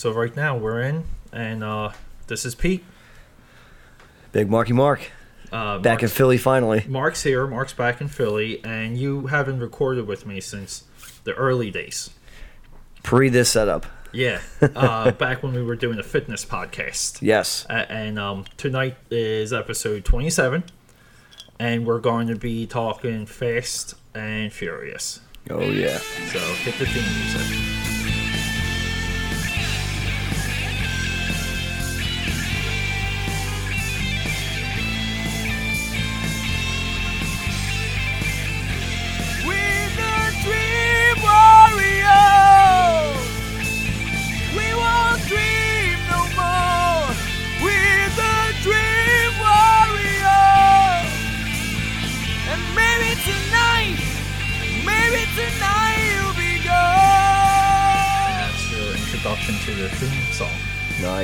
So right now we're in, and uh, this is Pete. Big Marky Mark. Uh, Back in Philly finally. Mark's here. Mark's back in Philly, and you haven't recorded with me since the early days. Pre this setup. Yeah, uh, back when we were doing a fitness podcast. Yes. Uh, and um, tonight is episode 27, and we're going to be talking Fast and Furious. Oh yeah. So hit the theme music.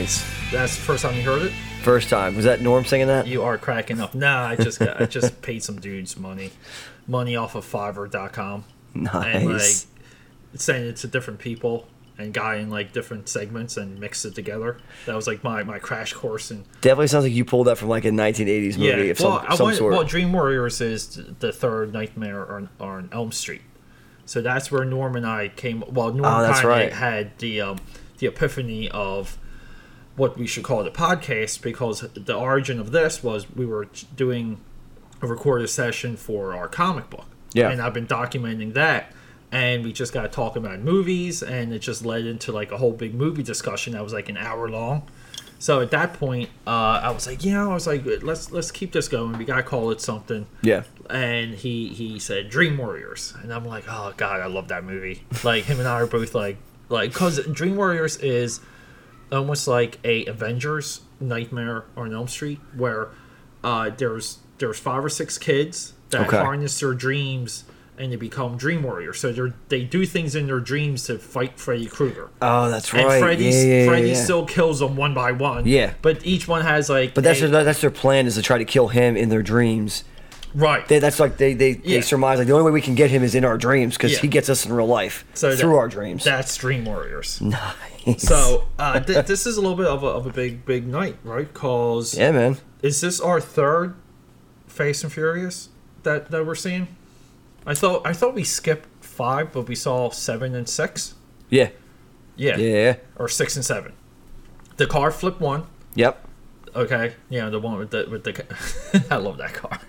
Nice. That's the first time you heard it. First time. Was that Norm singing that? You are cracking up. Nah, I just got, I just paid some dudes money, money off of Fiverr.com, and like Nice. sent it to different people and got in like different segments and mixed it together. That was like my, my crash course and Definitely sounds like you pulled that from like a 1980s movie yeah. of some, well, I some went, sort. well, Dream Warriors is the third Nightmare on, on Elm Street, so that's where Norm and I came. Well, Norm Oh, that's kinda right. had the um, the epiphany of what we should call the podcast because the origin of this was we were doing a recorded session for our comic book. Yeah. And I've been documenting that. And we just got talking about movies, and it just led into like a whole big movie discussion that was like an hour long. So at that point, uh, I was like, yeah, I was like, let's let's keep this going. We gotta call it something. yeah. And he he said Dream Warriors, and I'm like, oh god, I love that movie. Like him and I are both like like because Dream Warriors is almost like a Avengers Nightmare on Elm Street, where uh, there's there's five or six kids that Okay. harness their dreams and they become Dream Warriors. So they they do things in their dreams to fight Freddy Krueger. Oh, that's right. And. Freddy, yeah, yeah, Freddy yeah. still kills them one by one. Yeah. But each one has like. But that's a- their, that's their plan is to try to kill him in their dreams. Right. They, that's like they they, Yeah. they surmise like the only way we can get him is in our dreams because Yeah. he gets us in real life So through that- our dreams. That's Dream Warriors. nice. So uh, th- this is a little bit of a, of a big big night, right? Cause yeah, man. is this our third Fast and Furious that that we're seeing? I thought I thought we skipped five, but we saw seven and six. Yeah. Yeah, Yeah. yeah. or six and seven. The car flip one. Yep. Okay, yeah, the one with the with the. I love that car.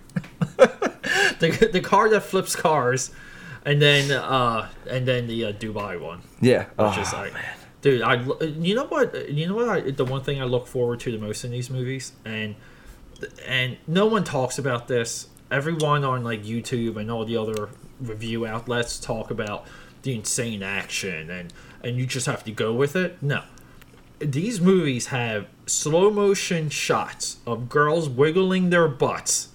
the the car that flips cars, and then uh and then the uh, Dubai one. Yeah. Oh, Which is like, dude, I you know what you know what I, the one thing I look forward to the most in these movies, and and no one talks about this. Everyone on like YouTube and all the other review outlets talk about the insane action and and you just have to go with it. No, these movies have slow motion shots of girls wiggling their butts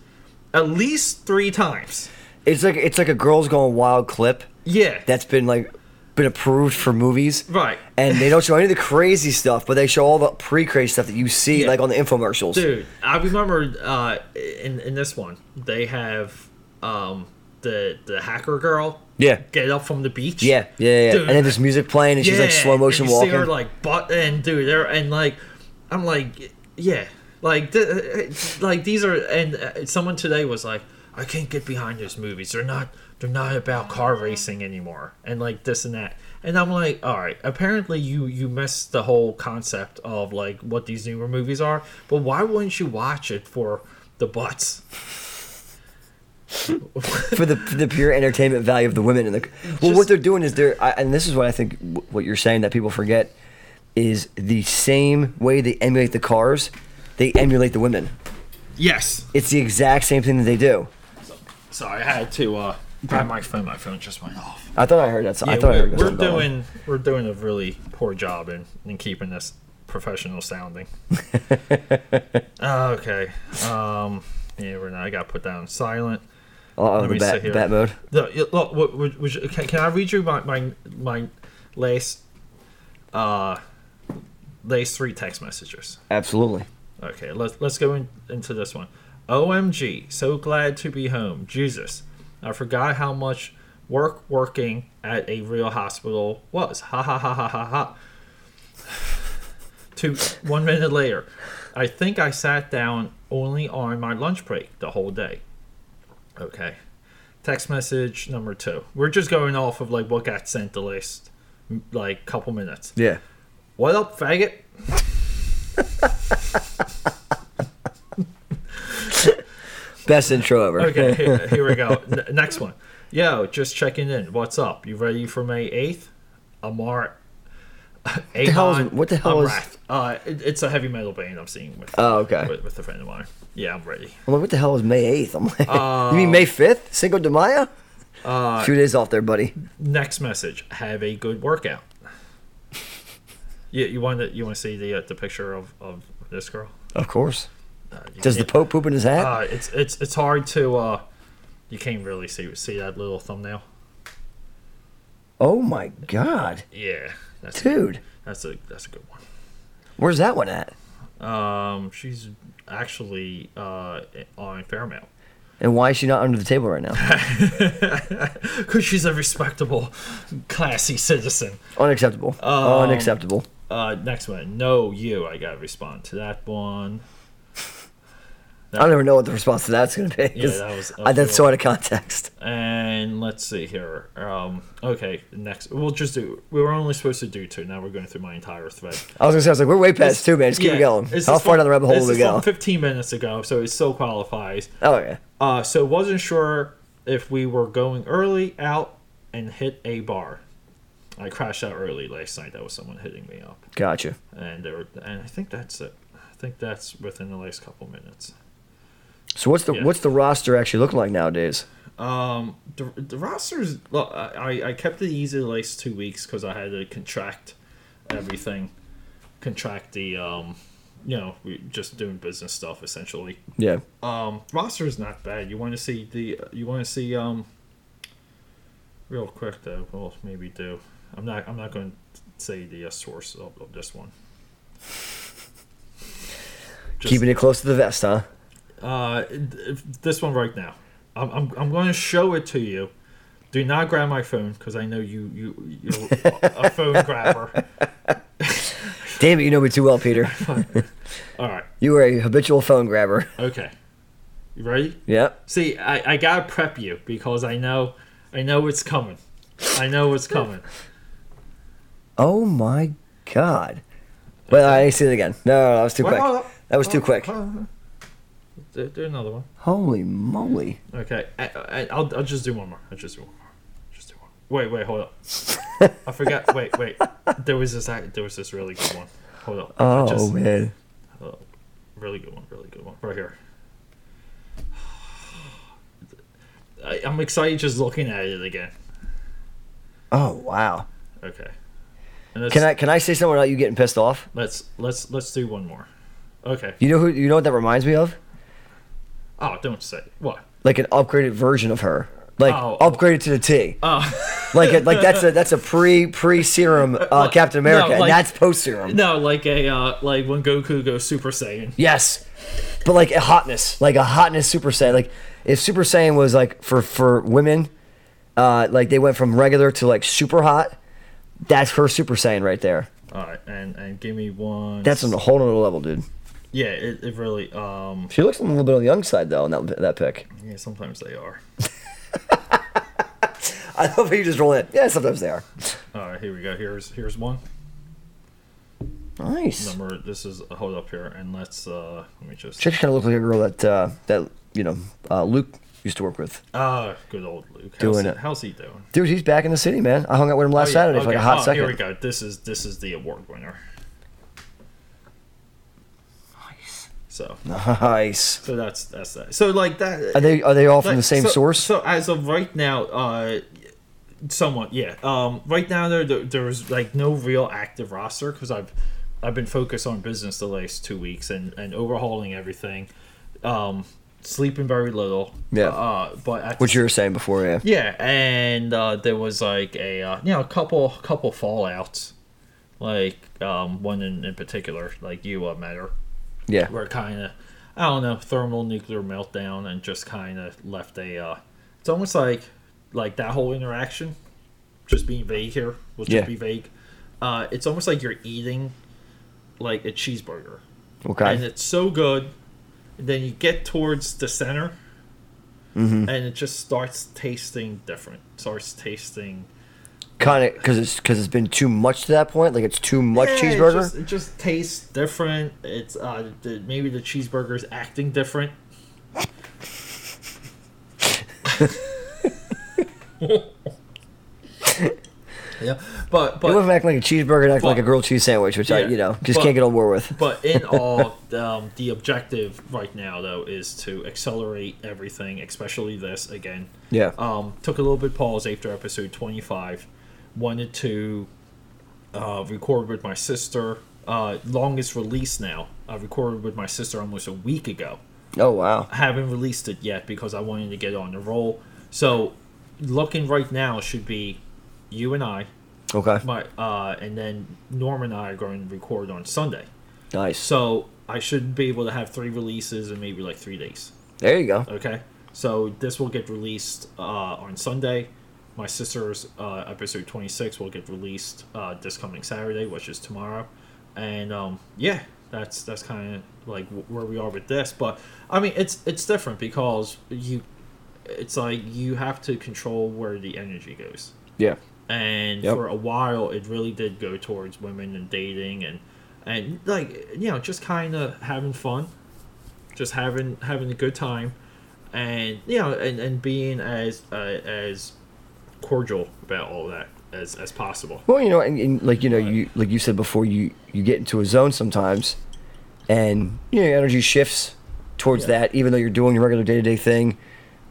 at least three times. it's like it's like a girls going wild clip Yeah, that's been like been approved for movies. right. And they don't show any of the crazy stuff, but they show all the pre-crazy stuff that you see Yeah. like on the infomercials. Dude, I remember uh, in in this one they have um, the the hacker girl Yeah. get up from the beach. Yeah, yeah, yeah. Dude. and then there's music playing, and she's like slow motion and walking. See her like butt and dude, there and like I'm like yeah, like th- like these are and uh, someone today was like I can't get behind those movies. They're not they're not about car racing anymore and like this and that. And I'm like, all right. Apparently, you you missed the whole concept of like what these newer movies are. But why wouldn't you watch it for the butts? for the for the pure entertainment value of the women in the. Well, what they're doing is they're, I, and this is what I think what you're saying that people forget is the same way they emulate the cars, they emulate the women. Yes. It's the exact same thing that they do. Sorry, I had to uh, grab my phone. My phone just went off. I thought I heard that. I Yeah, thought I we're, heard we're doing we're doing a really poor job in, in keeping this professional sounding. okay. Um. Yeah, we're not. I got to put down silent. Oh, Let the me bat, here. bat mode. Look, you- look what, what, would you- can, can I read you my my, my last uh last three text messages? Absolutely. Okay, let's let's go in, into this one. OMG, so glad to be home. Jesus, I forgot how much work working at a real hospital was. Ha ha ha ha ha ha. Two one minute later, I think I sat down only on my lunch break the whole day. Okay. Text message number two. We're just going off of like what got sent the last m- like couple minutes. Yeah. What up, faggot? Best intro ever. Okay, here, here we go. N- next one. Yo, just checking in. What's up? You ready for May 8th? Amar. the hell is- what the hell is- Uh, it, it's a heavy metal band I'm seeing with, Oh, okay. with, with a friend of mine. Yeah, I'm ready. I'm like, what the hell is May 8th? I'm like, Uh, you mean May 5th? Cinco de Mayo? Few days off there, buddy. Next message. Have a good workout. You, you want to you want to see the uh, the picture of, of this girl? Of course. Uh, Does the Pope poop in his hat? Uh, it's it's it's hard to uh, you can't really see see that little thumbnail. oh my God. Yeah, that's Dude. that's a that's a good one. Where's that one at? Um, she's actually uh on Fairmount And why is she not under the table right now? because she's a respectable, classy citizen. Unacceptable. Um, Unacceptable. Uh, next one. No, you. I gotta respond to that one. I don't even know what the response to that's going to be. Yeah, that was- that I- that's so out of context. And let's see here. Um, okay, next. We'll just do. We were only supposed to do two. Now we're going through my entire thread. I was going to say, I was like, we're way past two, man. Just keep it going. How far down the rabbit hole do we go? 15 minutes ago, so it still qualifies. Oh, yeah. Uh, so wasn't sure if we were going early out and hit a bar. I crashed out early last night. That was someone hitting me up, Gotcha. and there were, and I think that's it. I think that's within the last couple minutes. So what's the Yeah. what's the roster actually looking like nowadays? Um, the the rosters. Look, I I kept it easy the last two weeks because I had to contract everything, contract the um, you know, we just doing business stuff essentially. Yeah. Um, roster is not bad. You want to see the you want to see um. Real quick though, well maybe do. I'm not I'm not going to say the uh, source of, of this one. Just- Keeping it close to the vest, huh? uh, this one right now. I'm, I'm, I'm going to show it to you. Do not grab my phone because I know you you you're a phone grabber. Damn it, you know me too well, Peter. All right, You are a habitual phone grabber. okay. You ready? Yep. See, I, I gotta prep you because I know I know it's coming. I know it's coming. Oh my god. Well, I see it again. No, no, that was too quick. hold. That was too quick. hold. Do, do another one. Holy moly. Okay, I, I, I'll I'll just do one more. I'll just do one more. Just do one. Wait, wait, hold up. I forgot. Wait, wait. There was this. There was this really good one. Hold up. Oh just- man. Oh, really good one. Really good one. Right here. I, I'm excited just looking at it again. Oh wow. Okay. Can I can I say something about you getting pissed off? Let's let's let's do one more. Okay. You know who you know what that reminds me of? Oh, don't say what. Like an upgraded version of her. Like Oh. upgraded to the T. Oh. Like it, like that's a that's a pre pre serum uh, Captain America, no, and that's post serum. No, like a uh, like when Goku goes Super Saiyan. Yes, but like a hotness, like a hotness Super Saiyan. Like if Super Saiyan was like for for women, uh, like they went from regular to like super hot. That's her Super Saiyan right there. All right, and and give me one. That's on a whole other level, dude. yeah. It, it really um She looks a little bit on the young side though in that that pick. yeah. Sometimes they are. I love how you just roll it. Yeah, sometimes they are. All right, here we go. Here's here's one Nice. number. This is a hold up here, and let's uh let me just. She kind of looks like a girl that uh, that you know uh, Luke used to work with. Ah, good old Luke. How's Doing he, it. How's he doing? Dude, he's back in the city, man. I hung out with him last Oh, yeah, Saturday for like a hot oh, second. Here we go. This is this is the award winner. Nice. So Nice. so that's that's that. So like that. Are they are they all from like, the same so, source? So as of right now, uh, somewhat yeah. Um, right now there there- there's like no real active roster because I've I've been focused on business the last two weeks and and overhauling everything. Um, sleeping very little. Yeah. Uh, but at What you were saying before, yeah. Yeah, and uh, there was like a uh, you know a couple couple fallouts, like um, one in, in particular, like you uh, matter, Yeah. where kind of I don't know thermal nuclear meltdown and just kind of left a. Uh, it's almost like like that whole interaction, just being vague here. We'll just Yeah. be vague. Uh, it's almost like you're eating like a cheeseburger, Okay. and it's so good. And then you get towards the center, Mm-hmm. and it just starts tasting different. Starts tasting kind of because it's because it's been too much to that point. Like it's too much Yeah, It cheeseburger. just, it just tastes different. It's uh, the, maybe the cheeseburger's acting different. yeah, but but went from acting like a cheeseburger to acting like a grilled cheese sandwich, which I you know just but- can't get on board with. But in all, um, the objective right now, though, is to accelerate everything, especially this again. Yeah. Um, took a little bit pause after episode 25. Wanted to uh, record with my sister. Uh, longest release now. I recorded with my sister almost a week ago. Oh wow. I haven't released it yet because I wanted to get on the roll. So, looking right now should be you and I, Okay. my uh, and then Norm and I are going to record on Sunday. Nice. So I should be able to have three releases in maybe like three days. There you go. Okay. So this will get released uh, on Sunday. My sister's uh, episode 26 will get released uh, this coming Saturday, which is tomorrow. And um, yeah, that's that's kind of like w- where we are with this. But I mean, it's it's different because you, it's like you have to control where the energy goes Yeah. And Yep. for a while it really did go towards women and dating and and like you know just kind of having fun just having having a good time and you know and, and being as uh, as cordial about all that as as possible Well, you know, and, and like you know, you like you said before, you you get into a zone sometimes, and you know, your energy shifts towards Yeah. that. Even though you're doing your regular day to day thing,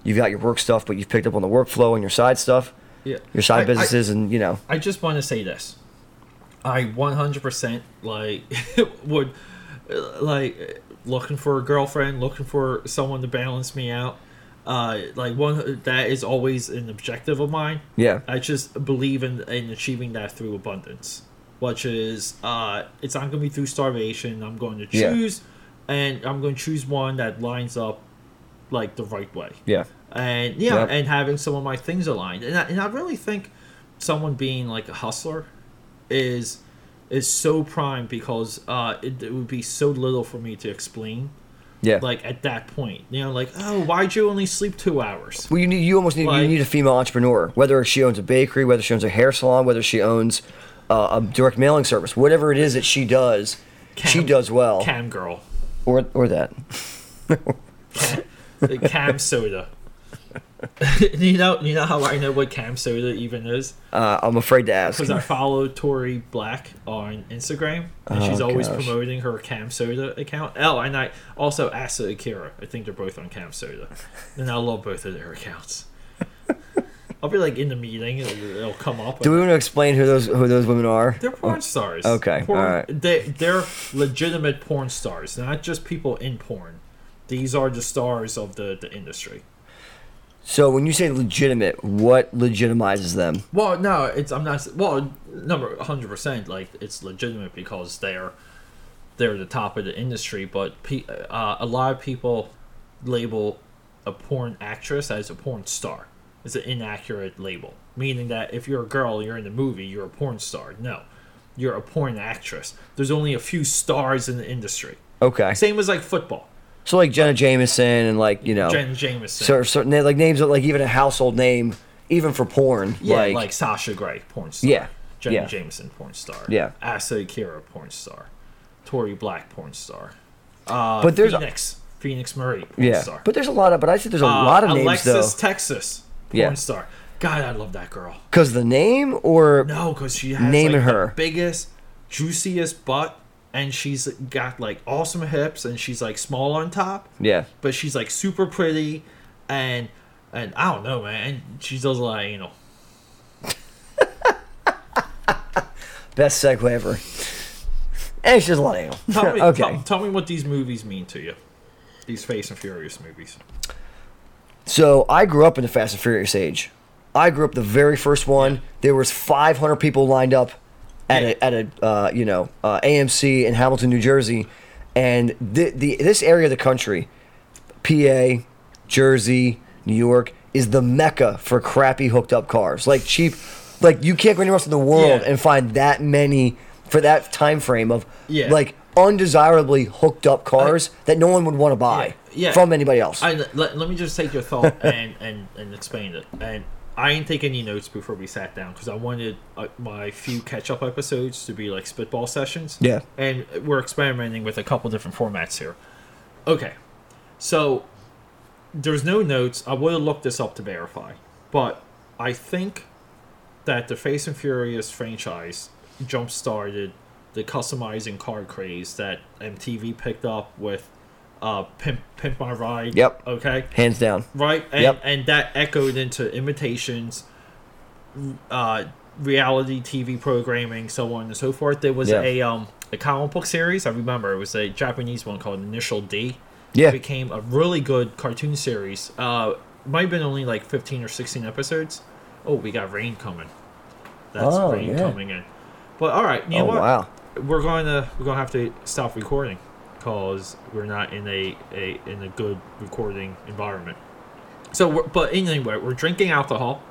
you've got your work stuff, but you've picked up on the workflow and your side stuff, yeah your side I- I- businesses, and you know, I just want to say this. I 100% like would uh, like looking for a girlfriend, looking for someone to balance me out. Uh, like one that is always an objective of mine. yeah, I just believe in in achieving that through abundance, which is uh, it's not going to be through starvation. I'm going to Yeah. choose, and I'm going to choose one that lines up like the right way yeah, and yeah, Yep. and having some of my things aligned, and I, and I really think someone being like a hustler is is so prime because uh, it, it would be so little for me to explain. yeah. Like at that point, you know, like oh, why'd you only sleep two hours? well, you need you almost need Like- you need a female entrepreneur, whether she owns a bakery, whether she owns a hair salon, whether she owns uh, a direct mailing service, whatever it is that she does, she does well, Cam girl, or or that. The cam soda. you know, you know how I know what cam soda even is Uh, I'm afraid to ask. because I follow Tori Black on Instagram, and Oh, she's always gosh. promoting her Cam Soda account. Oh, and I also Asa Akira. I think they're both on Cam Soda, and I love both of their accounts. I'll be like in the meeting, it'll, it'll come up. Do we want to explain who those who those women are? They're porn stars. okay, porn, alright. They, they're legitimate porn stars, not just people in porn. These are the stars of the, the industry. So when you say legitimate, what legitimizes them? Well, no, it's I'm not. Well, number hundred percent, like it's legitimate because they're they're the top of the industry. But pe- uh, a lot of people label a porn actress as a porn star. It's an inaccurate label, meaning that if you're a girl, you're in the movie, you're a porn star. No, you're a porn actress. There's only a few stars in the industry. Okay. Same as like football. So like Jenna Jameson and like you know, Jenna Jameson. cer- certain like names that like even a household name, even for porn. Yeah, like, like, Sasha Grey, porn star. Yeah, Jenna yeah. Jameson, porn star. Yeah. Asa Akira, porn star. Tori Black, porn star. Uh, But there's a- Phoenix, Phoenix Marie, porn yeah. star. But there's a lot of. But I said there's a Uh, lot of names Alexis. Texas, porn Yeah. star. God, I love that girl. Because the name or No, because she has Naming like, her. the biggest, juiciest butt, and she's got like awesome hips, and she's like small on top. yeah. but she's like super pretty and and I don't know, man. And she does a lot of anal. Best segue ever. And it's just a lot of anal. Tell me, okay. tell, tell me what these movies mean to you. These Fast and Furious movies. So I grew up in the Fast and Furious age. I grew up the very first one. There was 500 people lined up at a at a uh, you know uh, AMC in Hamilton, New Jersey, and the, the this area of the country, PA, Jersey, New York, is the mecca for crappy hooked up cars. Like cheap, like you can't go anywhere else in the world Yeah. and find that many for that time frame of Yeah. like undesirably hooked up cars that no one would want to buy Yeah, yeah. from anybody else. I, let, let me just take your thought and, and, and explain it. And I didn't take any notes before we sat down because I wanted uh, my few catch up episodes to be like spitball sessions. Yeah. And we're experimenting with a couple different formats here. Okay. So there's no notes. I would have looked this up to verify. But I think that the Fast and Furious franchise jump started the customizing car craze that MTV picked up with uh, Pimp, Pimp My Ride. Yep. Okay. Hands down. Right. And, Yep. and that echoed into imitations, uh, reality TV programming, so on and so forth. There was Yeah. a um a comic book series. I remember it was a Japanese one called Initial D. Yeah. It became a really good cartoon series. Uh, might have been only like fifteen or sixteen episodes. Oh, we got rain coming. That's Oh, rain yeah. coming in. But all right, you know oh what? wow. we're going to we're going to have to stop recording because we're not in a, a in a good recording environment. So, we're, but anyway, we're drinking alcohol.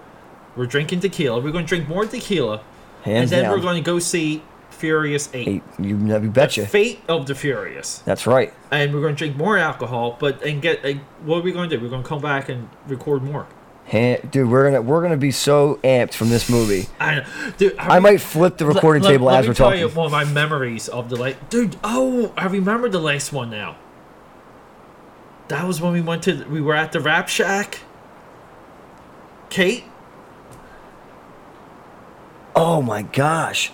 We're drinking tequila. We're going to drink more tequila, and then down. we're going to go see Furious Eight. Hey, you, you betcha. Fate of the Furious, That's right. and we're going to drink more alcohol. But and get like, what are we going to do? We're going to come back and record more. Dude, we're gonna we're gonna be so amped from this movie. I, dude, I might flip the recording let, table let as me we're tell talking. you one of my memories of the like, dude. Oh, I remember the last one now. That was when we went to we were at the Rap Shack. Kate, Oh my gosh.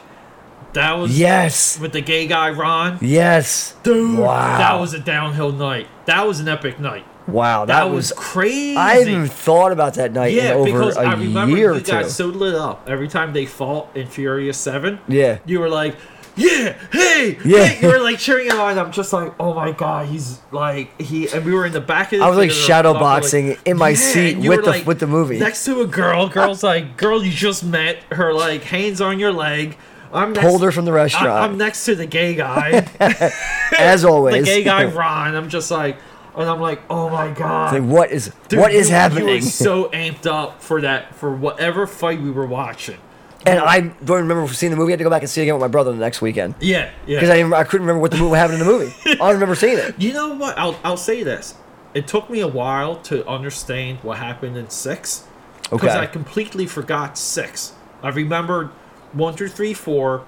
that was Yes. with the gay guy Ron. Yes. Dude, Wow. that was a downhill night. That was an epic night. Wow. That, That, was, was. crazy. I haven't even thought about that night yeah, in over because a I remember year you got so lit up every time they fought in Furious Seven. yeah. you were like, yeah, hey, Yeah. hey. You were like cheering him on. I'm just like, oh my god, he's like he. And we were in the back of. the I was like shadow like, boxing in my seat with the- like, with the movie. next to a girl. Girl's like, girl, you just met her. Like hands on your leg. I'm next, Pulled her from the restaurant. I'm next to the gay guy, As always. the gay guy Ron. I'm just like, and I'm like, oh my god. Like, what is Dude, what is you- happening? You were so amped up for that for whatever fight we were watching. and I don't remember seeing the movie. I had to go back and see it again with my brother the next weekend Yeah, yeah. because I, I couldn't remember what the movie happened in the movie. I don't remember seeing it. You know what? I'll I'll say this. It took me a while to understand what happened in six. Because Okay. I completely forgot six. I remembered one through three, four,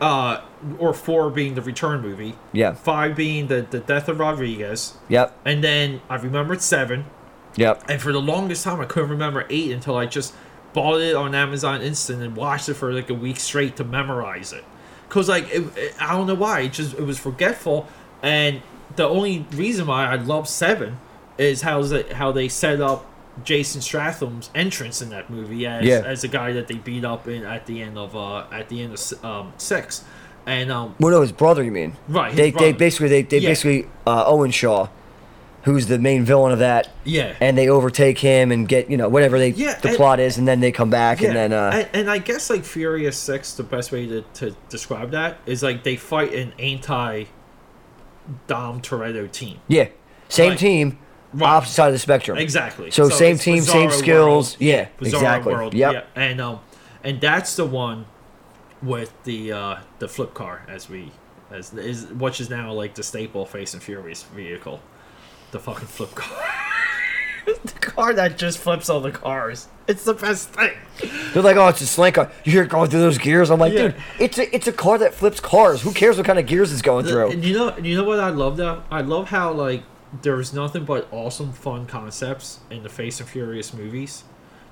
uh, or four being the return movie. Yeah. Five being the, the death of Rodriguez. Yep. And then I remembered seven. Yep. And for the longest time, I couldn't remember eight until I just bought it on Amazon Instant and watched it for like a week straight to memorize it. Cause like it, it- I don't know why, it just it was forgetful. And the only reason why I love Seven is how they, how they set up Jason Stratham's entrance in that movie as Yeah. as a guy that they beat up in at the end of uh at the end of um six. And um Well, no, his brother. You mean? Right, They, they basically they, they Yeah. basically uh, Owen Shaw, who's the main villain of that. yeah. And they overtake him and get you know whatever they Yeah, the and- plot is, and then they come back and then uh, and, and I guess like Furious Six, the best way to, to describe that is like they fight an anti Dom Toretto team. yeah, same Right. team, Right. opposite side of the spectrum. Exactly. So same team, same skills. World. Yeah, Bizarro exactly. World. Yep. Yeah. And um, and that's the one with the uh the flip car as we as is which is now like the staple Fast and Furious vehicle, the fucking flip car. the car that just flips all the cars. It's the best thing. They're like, oh, it's a slant car. You hear it going through those gears. I'm like, Yeah. dude, it's a it's a car that flips cars. Who cares what kind of gears it's going through? And you know, you know what I love though? I love how like there's nothing but awesome, fun concepts in the Fast and Furious movies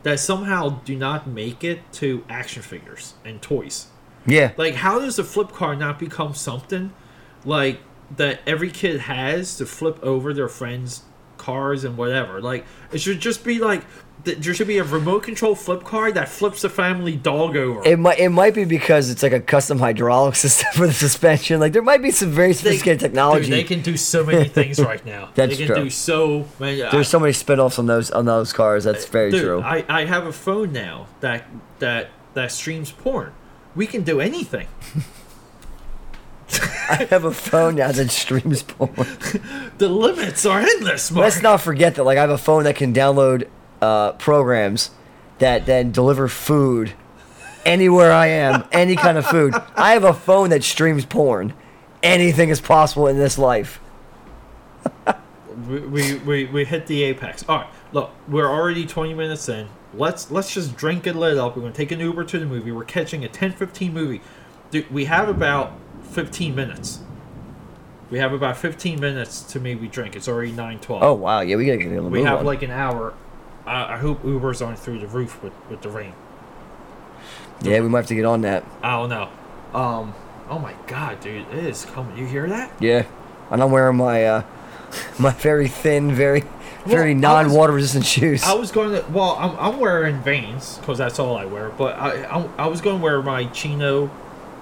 that somehow do not make it to action figures and toys. Yeah, Like, how does a flip car not become something like that every kid has to flip over their friends' cars and whatever? Like, it should just be like there should be a remote control flip car that flips the family dog over. it might it might be because it's like a custom hydraulic system for the suspension. Like there might be some very They- sophisticated technology. Dude, they can do so many things right now. That's they can true. do so many. There's so many spin-offs on those on those cars. That's very Dude, true. I, I have a phone now that that that streams porn. We can do anything. I have a phone now that streams porn. The limits are endless, Mark. Let's not forget that like I have a phone that can download uh, programs that then deliver food anywhere I am, any kind of food. I have a phone that streams porn. Anything is possible in this life. we, we, we, we hit the apex. All right, look, we're already 20 minutes in. Let's let's just drink it lit up. We're gonna take an Uber to the movie. We're catching a 10-15 movie. Dude, we have about 15 minutes. We have about 15 minutes to maybe drink. It's already 9:12. Oh wow, yeah, we gotta get on the we have on. like an hour. I, I hope Uber's on through the roof with, with the rain. yeah, we might have to get on that. I don't know. Um. Oh my god, dude, it is coming. You hear that? Yeah, and I'm wearing my uh, my very thin, very very Well, I non-water resistant shoes. I was going to. Well, I'm, I'm wearing Vans because that's all I wear. But I, I I was going to wear my chino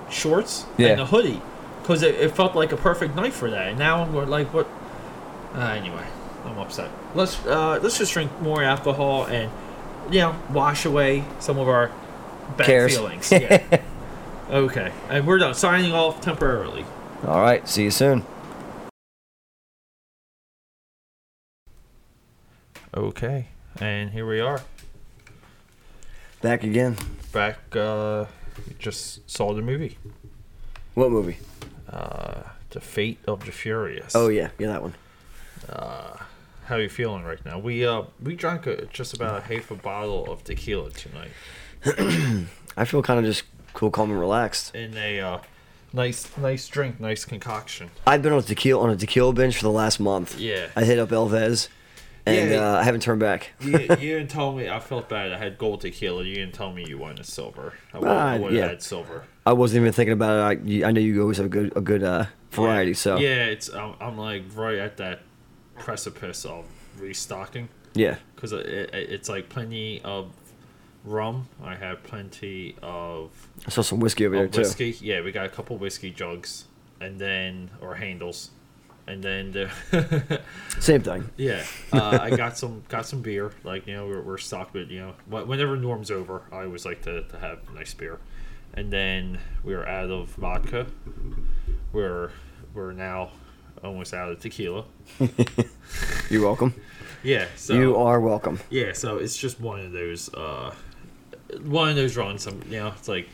shorts Yeah. and a hoodie because it, it felt like a perfect night for that. And now I'm going like what? Uh, anyway, I'm upset. Let's uh let's just drink more alcohol and you know wash away some of our bad Cares. feelings. Yeah. okay, and we're done. Signing off temporarily. All right, see you soon. Okay, and here we are Back again. back. Uh, just saw the movie. What movie? Uh, the Fate of the Furious. Oh yeah, yeah, that one. How you feeling right now? We uh we drank a, just about a half a bottle of tequila tonight I feel kind of just cool, calm, and relaxed. in a uh, nice nice drink, nice concoction. I've been on a tequila on a tequila binge for the last month. Yeah. I hit up Elvez, and Yeah. uh, I haven't turned back. You, you didn't tell me. I felt bad. I had gold tequila. You didn't tell me you wanted silver. I would, I Ah, would have yeah. had silver. I wasn't even thinking about it. I, I know you always have a good a good uh, variety. So yeah, it's I'm, I'm like right at that precipice of restocking. yeah. because it, it, it's like plenty of rum. I have plenty of, I saw some whiskey over there too. whiskey. Yeah, we got a couple whiskey jugs, and then or handles, and then the Same thing. yeah, uh, I got some got some beer. Like you know, we're, we're stocked with you know whenever Norm's over, I always like to, to have nice beer, and then we're out of vodka. We're we're now almost out of tequila. You're welcome. Yeah, so you are welcome. Yeah, so it's just one of those uh one of those runs. Some you know, it's like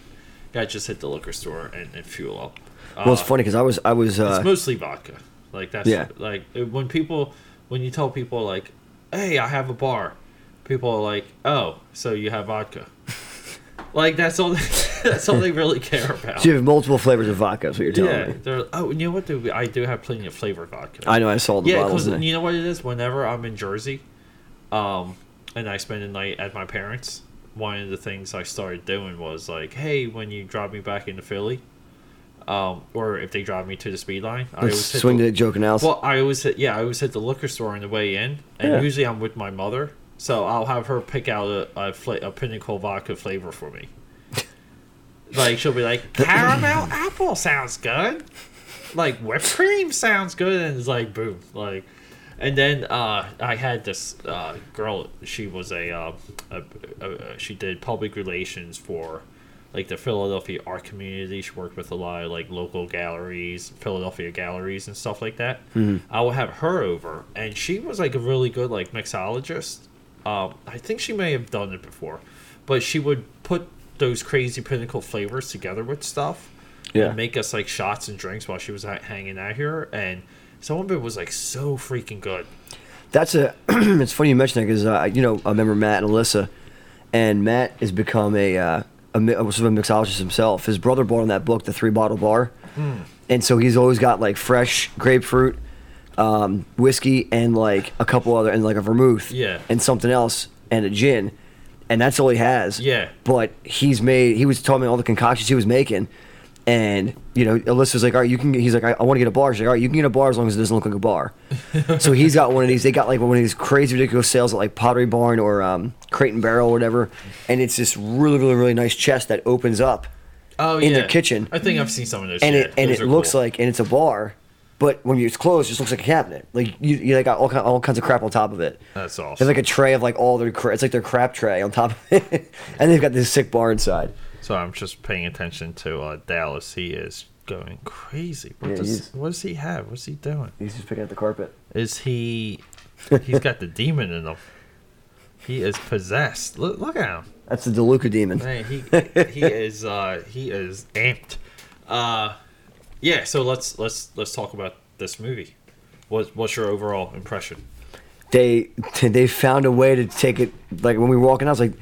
gotta just hit the liquor store and, and fuel up. Uh, Well, it's funny because I was I was uh, It's mostly vodka. Like that's Yeah. like uh, when people when you tell people like, "Hey, I have a bar," people are like, "Oh, so you have vodka?" Like that's all. They, that's all they really care about. so you have multiple flavors of vodka. Is what you're telling yeah, me. they're oh, you know what? Dude, I do have plenty of flavored vodka. I know. I saw the Yeah, bottles. because you know what it is. Whenever I'm in Jersey, um, and I spend the night at my parents, one of the things I started doing was like, hey, when you drive me back into Philly, um, or if they drive me to the speed line, I always hit swing the, to joking else. well, I always hit yeah, I always hit the liquor store on the way in, and Yeah. usually I'm with my mother, so I'll have her pick out a a, fla- a pinnacle vodka flavor for me. like she'll be like, caramel apple sounds good, like whipped cream sounds good, and it's like boom, like. And then uh, I had this uh, girl. She was a, uh, a, a, a she did public relations for like the Philadelphia art community. She worked with a lot of like local galleries, Philadelphia galleries, and stuff like that. I would have her over, and she was like a really good like mixologist. Um, I think she may have done it before, but she would put those crazy pinnacle flavors together with stuff Yeah. and make us like shots and drinks while she was hanging out here, and some of it was like so freaking good. That's a. it's funny you mention that because uh, you know I remember Matt and Alyssa, and Matt has become a uh, a, sort of a mixologist himself. His brother bought him that book, The Three Bottle Bar, and so he's always got like fresh grapefruit, um, whiskey, and like a couple other and like a vermouth, Yeah. and something else, and a gin, and that's all he has. Yeah. But he's made. He was telling me all the concoctions he was making. And you know, Alyssa's like, all right, you can. He's like, I, I want to get a bar. She's like, all right, you can get a bar as long as it doesn't look like a bar. so he's got one of these. They got like one of these crazy ridiculous sales at like Pottery Barn or um, Crate and Barrel or whatever. And it's this really, really, really nice chest that opens up, Oh In yeah, their kitchen. I think I've seen some of those. and yeah, it and those it looks cool. like and it's a bar, but when it's closed, it just looks like a cabinet. Like you, you like got all kind, all kinds of crap on top of it. that's awesome. There's like a tray of like all their crap. it's like their crap tray on top of it, and they've got this sick bar inside. So I'm just paying attention to uh, Dallas. He is going crazy. What Yeah, does what does he have? What's he doing? He's just picking up the carpet. Is he? He's got the demon in him. He is possessed. Look, look at him. That's the DeLuca demon. Man, he he is uh he is amped. Uh yeah, so let's let's let's talk about this movie. What what's your overall impression? They they found a way to take it like when we were walking out. I was like,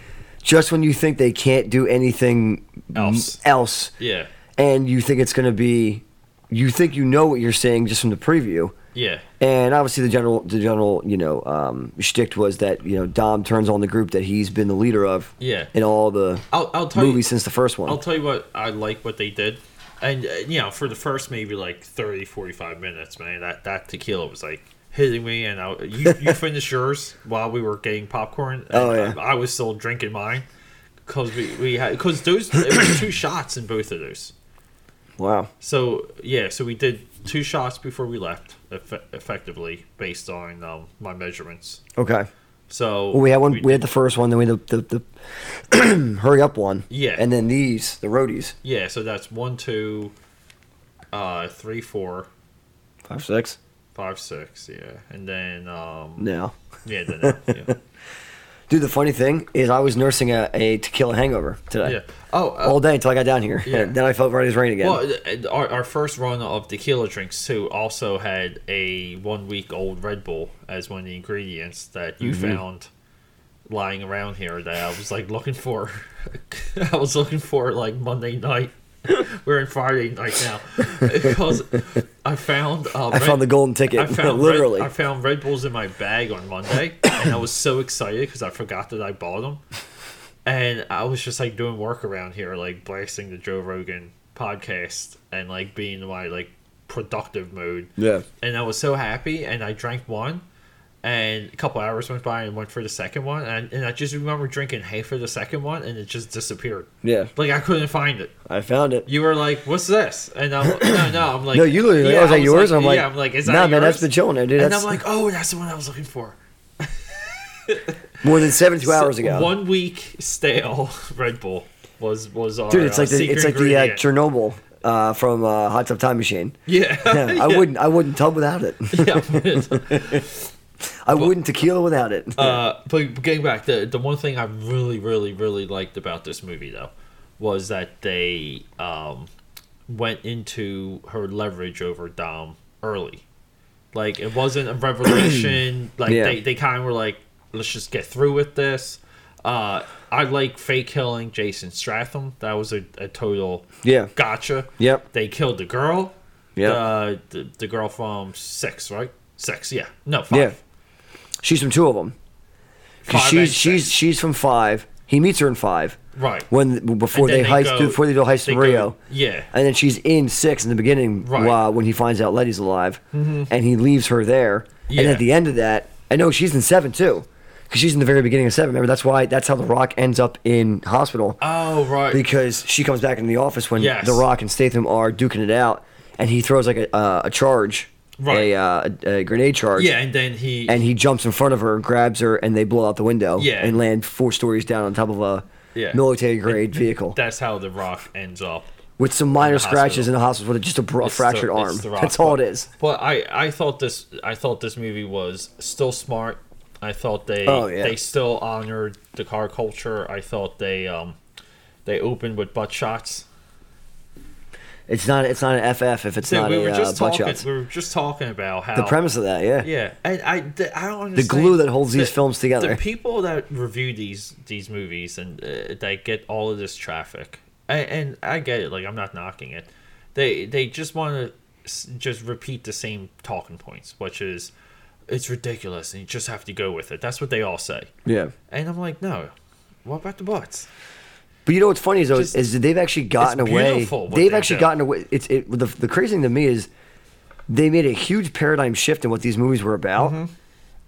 just when you think they can't do anything Else. else, Yeah. and you think it's gonna be, you think you know what you're seeing just from the preview. Yeah. And obviously, the general, the general, you know, um, shtick was that you know Dom turns on the group that he's been the leader of. Yeah. In all the I'll I'll tell movies you since the first one. I'll tell you what I like what they did. And uh, you know, for the first maybe like 30 45 minutes, man, that that tequila was like hitting me and I, you you finished yours while we were getting popcorn. and Oh, yeah. I, I was still drinking mine cuz we we had cuz those it was two shots in both of those. wow. So yeah, so we did two shots before we left, eff- effectively based on um, my measurements. Okay. So Well, we had one. We, had the first one, then we had the the, the hurry up one. Yeah. And then these, the roadies. yeah, so that's one, two, uh, three, four, Five, six. five, six, yeah, and then um, No. yeah, then uh, yeah, Dude, the funny thing is, I was nursing a, a tequila hangover today. yeah. Oh, uh, All day until I got down here. Yeah. then I felt right as rain again. Well, uh, our, our first run of tequila drinks too also had a one week old Red Bull as one of the ingredients that you Mm-hmm. found lying around here that I was like looking for. I was looking for like Monday night. We're in Friday night now because I found uh, I found the golden ticket, I found literally. Red, I found Red Bulls in my bag on Monday, and I was so excited because I forgot that I bought them. And I was just like doing work around here, like blasting the Joe Rogan podcast and like being in my like productive mode. yeah. And I was so happy, and I drank one, and a couple hours went by and went for the second one, and, and I just remember drinking hay for the second one, and it just disappeared. Yeah. Like I couldn't find it. I found it. You were like, "What's this?" And I'm no, no. I'm like, No, you literally. yeah, I was like, yours? I'm like, yeah, I'm like, is that nah, man, that's yours? been chilling there, dude. And That's I'm like, oh, that's the one I was looking for. more than 72 hours ago. One week stale Red Bull was was our dude, it's uh, like the, it's like the uh. Chernobyl uh, from uh, Hot Tub Time Machine. yeah. Yeah, I wouldn't. I wouldn't tub without it. yeah. I wouldn't tequila without it. uh, but getting back, the the one thing I really, really, really liked about this movie though was that they um, went into her leverage over Dom early. Like it wasn't a revelation. like Yeah. they, they kind of were like, let's just get through with this. Uh, I like fake killing Jason Stratham. That was a, a total Yeah. gotcha. Yep. They killed the girl. Yep. The, the the girl from six, right? Six, yeah. No, five. Yeah. She's from two of them. Five she's and she's six. she's from five. He meets her in five. Right. When before And they, then heist go- before they do a heist they in go- Rio. yeah. And then she's in six in the beginning Right. Mm-hmm. uh, when he finds out Letty's alive, and he leaves her there. And Yeah. at the end of that, I know she's in seven too, because she's in the very beginning of seven. Remember that's why that's how the Rock ends up in hospital Oh, right. because she comes back in the office when Yes. the Rock and Statham are duking it out, and he throws like a uh, a charge, Right. a, uh, a, a grenade charge, yeah, and then he. and he jumps in front of her, grabs her, and they blow out the window, Yeah. and land four stories down on top of a Yeah. military grade vehicle that's how The Rock ends up. with some minor the scratches in the hospital with just a, bro- the- fractured it's arm. That's all it is. But I, I thought this I thought this movie was still smart. I thought they Oh, yeah. they still honored the car culture. I thought they um they opened with butt shots. It's not. It's not an FF if it's So not we a were uh, just butt talking. shots. We were just talking about how The premise of that, yeah. Yeah, and I, th- I don't The glue that holds these films together. The people that review these these movies and uh, that get all of this traffic, and, and I get it. Like I'm not knocking it. They they just want to just repeat the same talking points, which is it's ridiculous and you just have to go with it. That's what they all say. yeah. And I'm like, no. What about the butts? But you know what's funny is though Just- is that they've actually gotten it's away. beautiful what They've they actually do. gotten away. It's it, the the crazy thing to me is they made a huge paradigm shift in what these movies were about, Mm-hmm.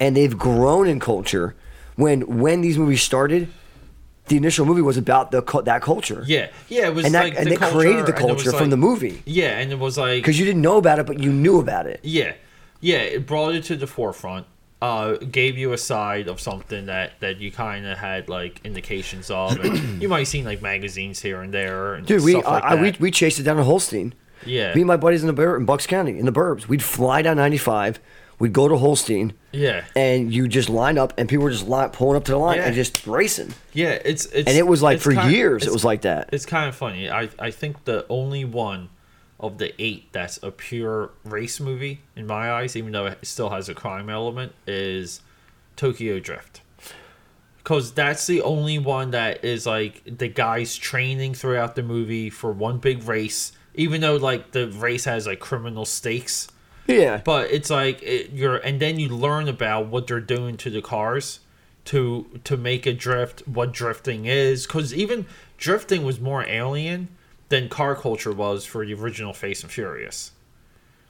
and they've grown in culture. When when these movies started, the initial movie was about the that culture. Yeah, yeah. It was And that like and the they created the and it was culture from like- the movie Yeah, and it was like because you didn't know about it, but you knew about it. Yeah, yeah. It brought it to the forefront. Uh, gave you a side of something that that you kind of had like indications of, and you might have seen like magazines here and there. And Dude, we stuff like I, I, we we chased it down to Holstein. yeah, Me and my buddies in the bur- in Bucks County in the burbs. We'd fly down 95. we'd go to Holstein, Yeah. and you just line up, and people were just line, pulling up to the line Yeah. and just racing. Yeah, it's it's And it was like for years, it was like that. It's kind of funny. I I think the only one of the eight that's a pure race movie in my eyes, even though it still has a crime element, is Tokyo Drift. Because that's the only one that is like the guys training throughout the movie for one big race, even though like the race has like criminal stakes. Yeah, but it's like it, you're and then you learn about what they're doing to the cars to to make a drift what drifting is. Because even drifting was more alien than car culture was for the original Fast and Furious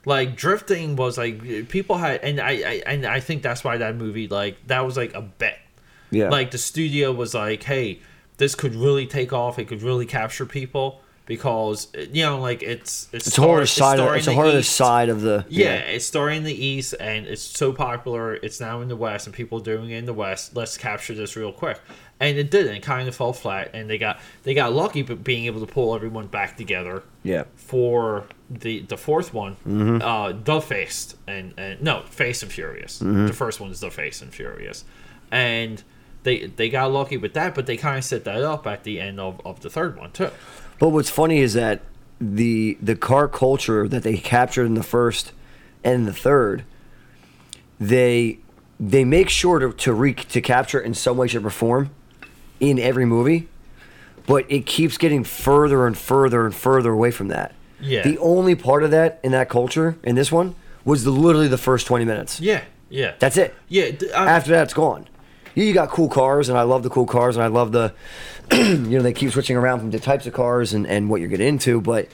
like drifting was like people had and I, I and i think that's why that movie like that was like a bet yeah. like the studio was like hey this could really take off it could really capture people because you know like it's it's, it's star- side. Of, it's a the harder East. side of the. Yeah, it's starring in the East and it's so popular. It's now in the West and people are doing it in the West. Let's capture this real quick. And it didn't. It kind of fell flat. And they got they got lucky, but being able to pull everyone back together Yeah. for the the fourth one, Mm-hmm. uh, the Faced and, and no Fast and Furious. Mm-hmm. The first one is the Fast and Furious, and they they got lucky with that. But they kind of set that up at the end of, of the third one too. But what's funny is that the the car culture that they captured in the first and the third, they they make sure to to re, to capture it in some way, shape, or form in every movie, but it keeps getting further and further and further away from that. Yeah. The only part of that in that culture in this one was the, literally the first twenty minutes. Yeah, yeah. That's it. yeah. After that, it's gone. Yeah, You got cool cars, and I love the cool cars, and I love the, you know, they keep switching around from the types of cars and, and what you're getting into, but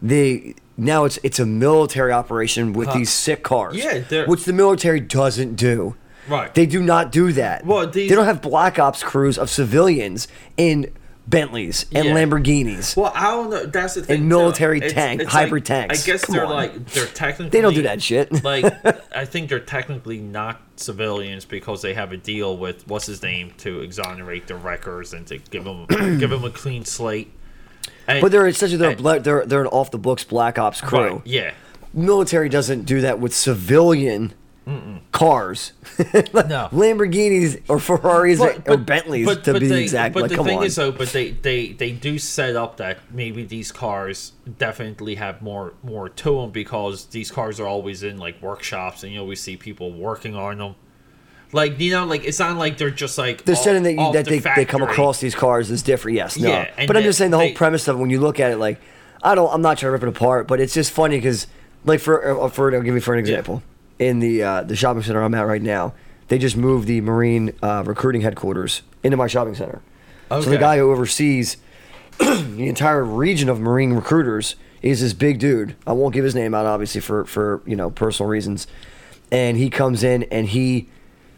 they now it's it's a military operation with these sick cars, Yeah, which the military doesn't do. Right. They do not do that. Well, these- they don't have black ops crews of civilians in Bentleys and Yeah. Lamborghinis. Well, I don't know. That's the thing. And military tank- hybrid like, tanks. I guess Come they're on. like they're technically They don't do that shit. like I think they're technically not civilians because they have a deal with what's his name to exonerate the wreckers and to give them give them a clean slate. And- but they're essentially they're, a and- bla- they're they're an off the books black ops crew. right, yeah. military doesn't do that with civilian cars. No. Lamborghinis or Ferraris or Bentleys but- to but be they- exact. But like, the thing on. is, though, but they, they they do set up that maybe these cars definitely have more more to them because these cars are always in like workshops and you always see people working on them. Like you know, like it's not like they're just like they're off- saying that, you, that the they, they come across these cars as different. Yes, no. Yeah, but I'm just saying the whole they- premise of it when you look at it, like I don't, I'm not trying to rip it apart, but it's just funny because, like for uh, for I'll give you for an example, in the uh, the shopping center I'm at right now, they just moved the Marine uh, recruiting headquarters into my shopping center. So the guy who oversees the entire region of Marine recruiters is this big dude. I won't give his name out, obviously, for for you know personal reasons. And he comes in and he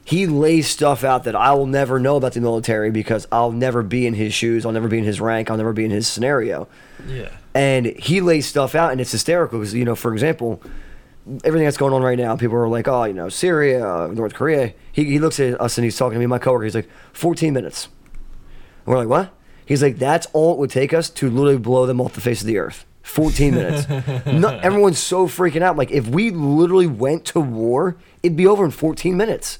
he lays stuff out that I will never know about the military because I'll never be in his shoes. I'll never be in his rank. I'll never be in his scenario. Yeah. And he lays stuff out, and it's hysterical because you know, for example, everything that's going on right now, people are like, oh, you know, Syria, uh, North Korea. He, he looks at us and he's talking to me, my coworker. He's like, 14 minutes. And we're like, what? He's like, that's all it would take us to literally blow them off the face of the earth. 14 minutes. no, everyone's so freaking out. Like, if we literally went to war, it'd be over in 14 minutes.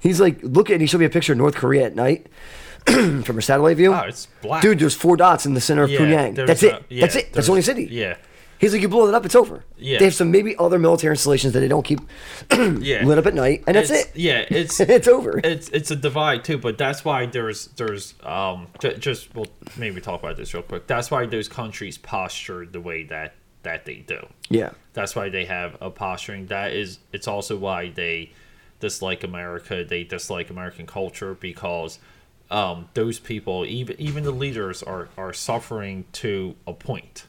He's like, look at, and he showed me a picture of North Korea at night from a satellite view. Oh, it's black. Dude, there's four dots in the center of Yeah, Pyongyang. That's a- it. yeah, That's it. That's there's- the only city. Yeah. He's like, you blow it up, it's over. Yeah. They have some maybe other military installations that they don't keep Yeah. lit up at night, and that's It's- it. Yeah, it's It's over. It's it's a divide too, but that's why there's there's um ju- just we'll maybe talk about this real quick. That's why those countries posture the way that that they do. Yeah. That's why they have a posturing. That is, it's also why they dislike America. They dislike American culture because um, those people, even even the leaders, are are suffering to a point.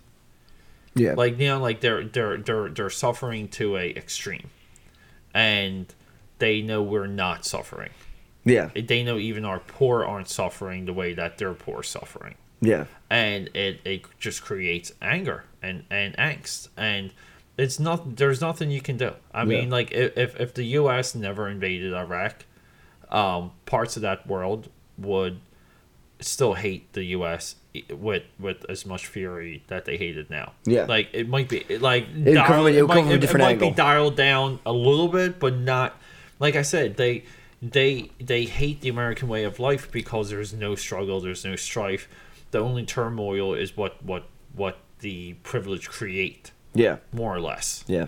Yeah. Like you know, like they're they're they're they're suffering to a extreme, and they know we're not suffering. yeah. They know even our poor aren't suffering the way that their poor are suffering Yeah. and it, it just creates anger and, and angst and it's not there's nothing you can do i mean like if, if, if the us never invaded iraq um, parts of that world would still hate the us with with as much fury that they hated now. Yeah. like it might be like would come from- it come might, from a different might be dialed down a little bit, but not. Like I said, they they they hate the American way of life because there's no struggle, there's no strife. The only turmoil is what what what the privilege create, Yeah. more or less Yeah.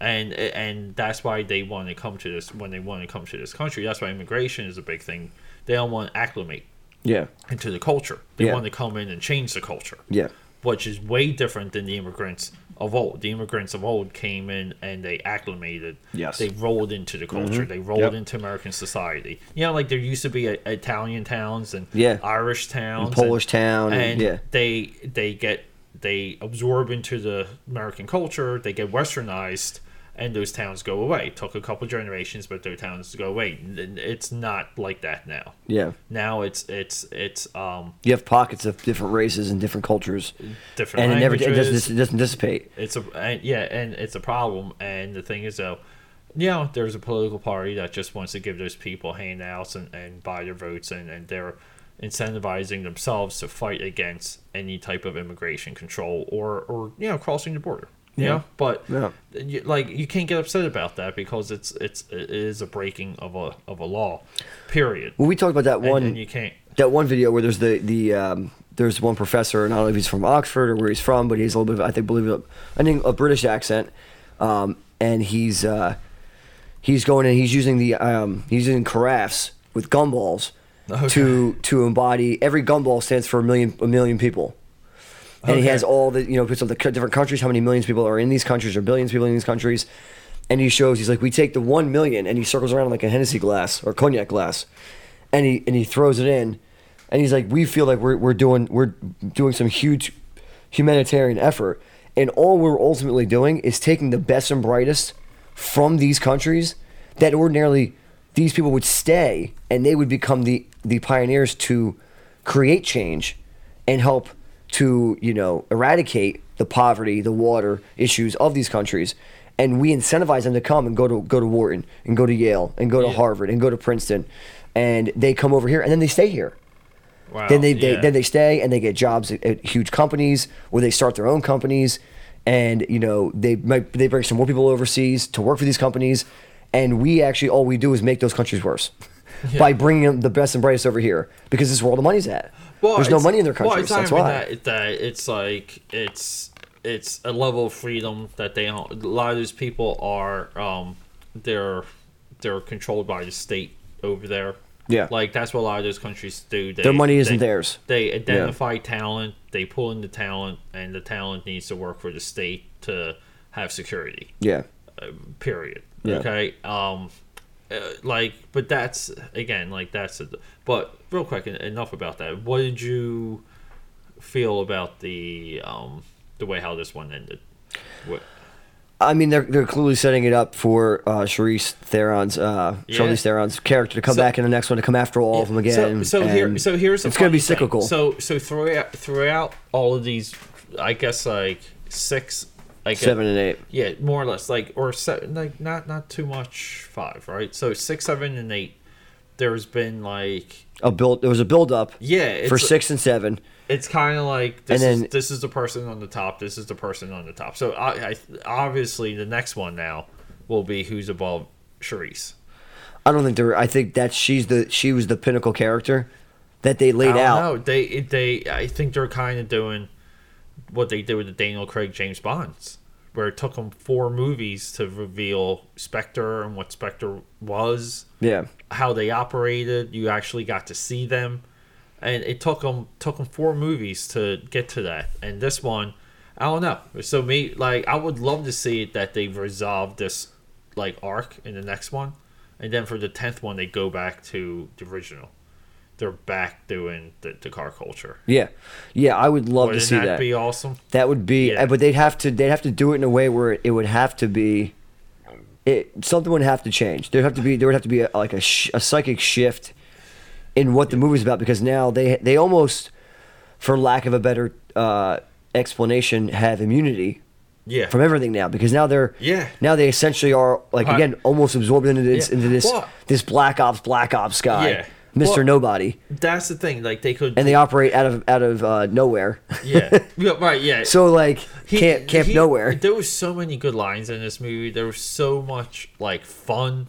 and and that's why they want to come to this when they want to come to this country. That's why immigration is a big thing. They don't want to acclimate Yeah. into the culture. They Yeah. want to come in and change the culture, Yeah. which is way different than the immigrants of old. The immigrants of old came in and they acclimated. Yes. They rolled into the culture. Mm-hmm. They rolled Yep. into American society. You know, like there used to be a, Italian towns and Yeah. Irish towns, And Polish town, and- and yeah. they they get they absorb into the American culture. They get westernized, and those towns go away. took a couple generations, but their towns go away. It's not like that now. Yeah. Now it's it's it's um You have pockets of different races and different cultures, different and it never it doesn't, it doesn't dissipate. It's a and, yeah, and it's a problem. And the thing is, though, you know, there's a political party that just wants to give those people handouts and, and buy their votes, and, and they're incentivizing themselves to fight against any type of immigration control or or you know crossing the border. You Yeah. know, but Yeah. you, like you can't get upset about that because it's it's it is a breaking of a of a law, period. Well, we talked about that one and you can't. that one video where there's the the um, there's one professor, and I don't know if he's from Oxford or where he's from, but he's a little bit, of, I think, believe it, I think a British accent, um, and he's uh, he's going and he's using the um, he's using carafes with gumballs to to embody every gumball stands for a million a million people. And he has all the, you know, puts up the different countries, how many millions of people are in these countries or billions of people in these countries. And he shows, he's like, we take the one million and he circles around like a Hennessy glass or cognac glass. And he, and he throws it in. And he's like, we feel like we're, we're doing, we're doing some huge humanitarian effort. And all we're ultimately doing is taking the best and brightest from these countries that ordinarily these people would stay and they would become the, the pioneers to create change and help to you know eradicate the poverty, the water issues of these countries, and we incentivize them to come and go to go to Wharton and go to Yale and go to Yeah. Harvard and go to Princeton, and they come over here and then they stay here. Wow. Then they, they yeah. then they stay and they get jobs at, at huge companies where they start their own companies, and you know they might they bring some more people overseas to work for these companies, and we actually all we do is make those countries worse. By bringing the best and brightest over here, because this is where all the money's at. There's no money in their well, countries. it's That's why. That, that it's like it's it's a level of freedom that they don't. A lot of these people are um they're they're controlled by the state over there. Yeah. like that's what a lot of those countries do. They, Their money isn't they- theirs. They identify talent, they pull in the talent, and the talent needs to work for the state to have security Yeah. period Yeah. okay um uh, like but that's again like that's a, but real quick enough about that what did you feel about the um the way how this one ended what I mean, they're they're clearly setting it up for uh, Charlize Theron's uh, Yeah. Charlize Theron's character to come So- back in the next one to come after all of them again. so so here so here's it's going to be funny thing. cyclical. so so throughout throughout all of these i guess like six like Seven and eight. yeah more or less like or seven like not not too much five right so six seven and eight there's been like A build. There was a build up. Yeah, For six and seven. it's kind of like this And is then- this is the person on the top. This is the person on the top. So I, I obviously the next one now will be who's above Charlize. I don't think they're. I think that she's the she was the pinnacle character that they laid out. No, they they I think they're kind of doing what they did with the Daniel Craig James Bonds, where it took them four movies to reveal Spectre and what Spectre was. Yeah. how they operated. You actually got to see them, and it took them took them four movies to get to that. And this one, I don't know. So me, like, I would love to see that they've resolved this like arc in the next one, and then for the tenth one they go back to the original. They're back doing the, the car culture. Yeah. Yeah. I would love to Wouldn't see that, that. be awesome? That would be, Yeah. but they'd have to they'd have to do it in a way where it would have to be, it something would have to change. There'd have to be there would have to be a, like a, sh- a psychic shift in what the movie's about because now they they almost, for lack of a better uh, explanation, have immunity Yeah. from everything now because now they're Yeah. now they essentially are like again almost absorbed into this Yeah. into this Well- this black ops black ops guy Yeah. Mr. Well- Nobody, That's the thing. Like they could. and they operate out of out of uh, nowhere. yeah. yeah. Right. Yeah. So like He- camp camp he- nowhere. There was so many good lines in this movie. There was so much like fun.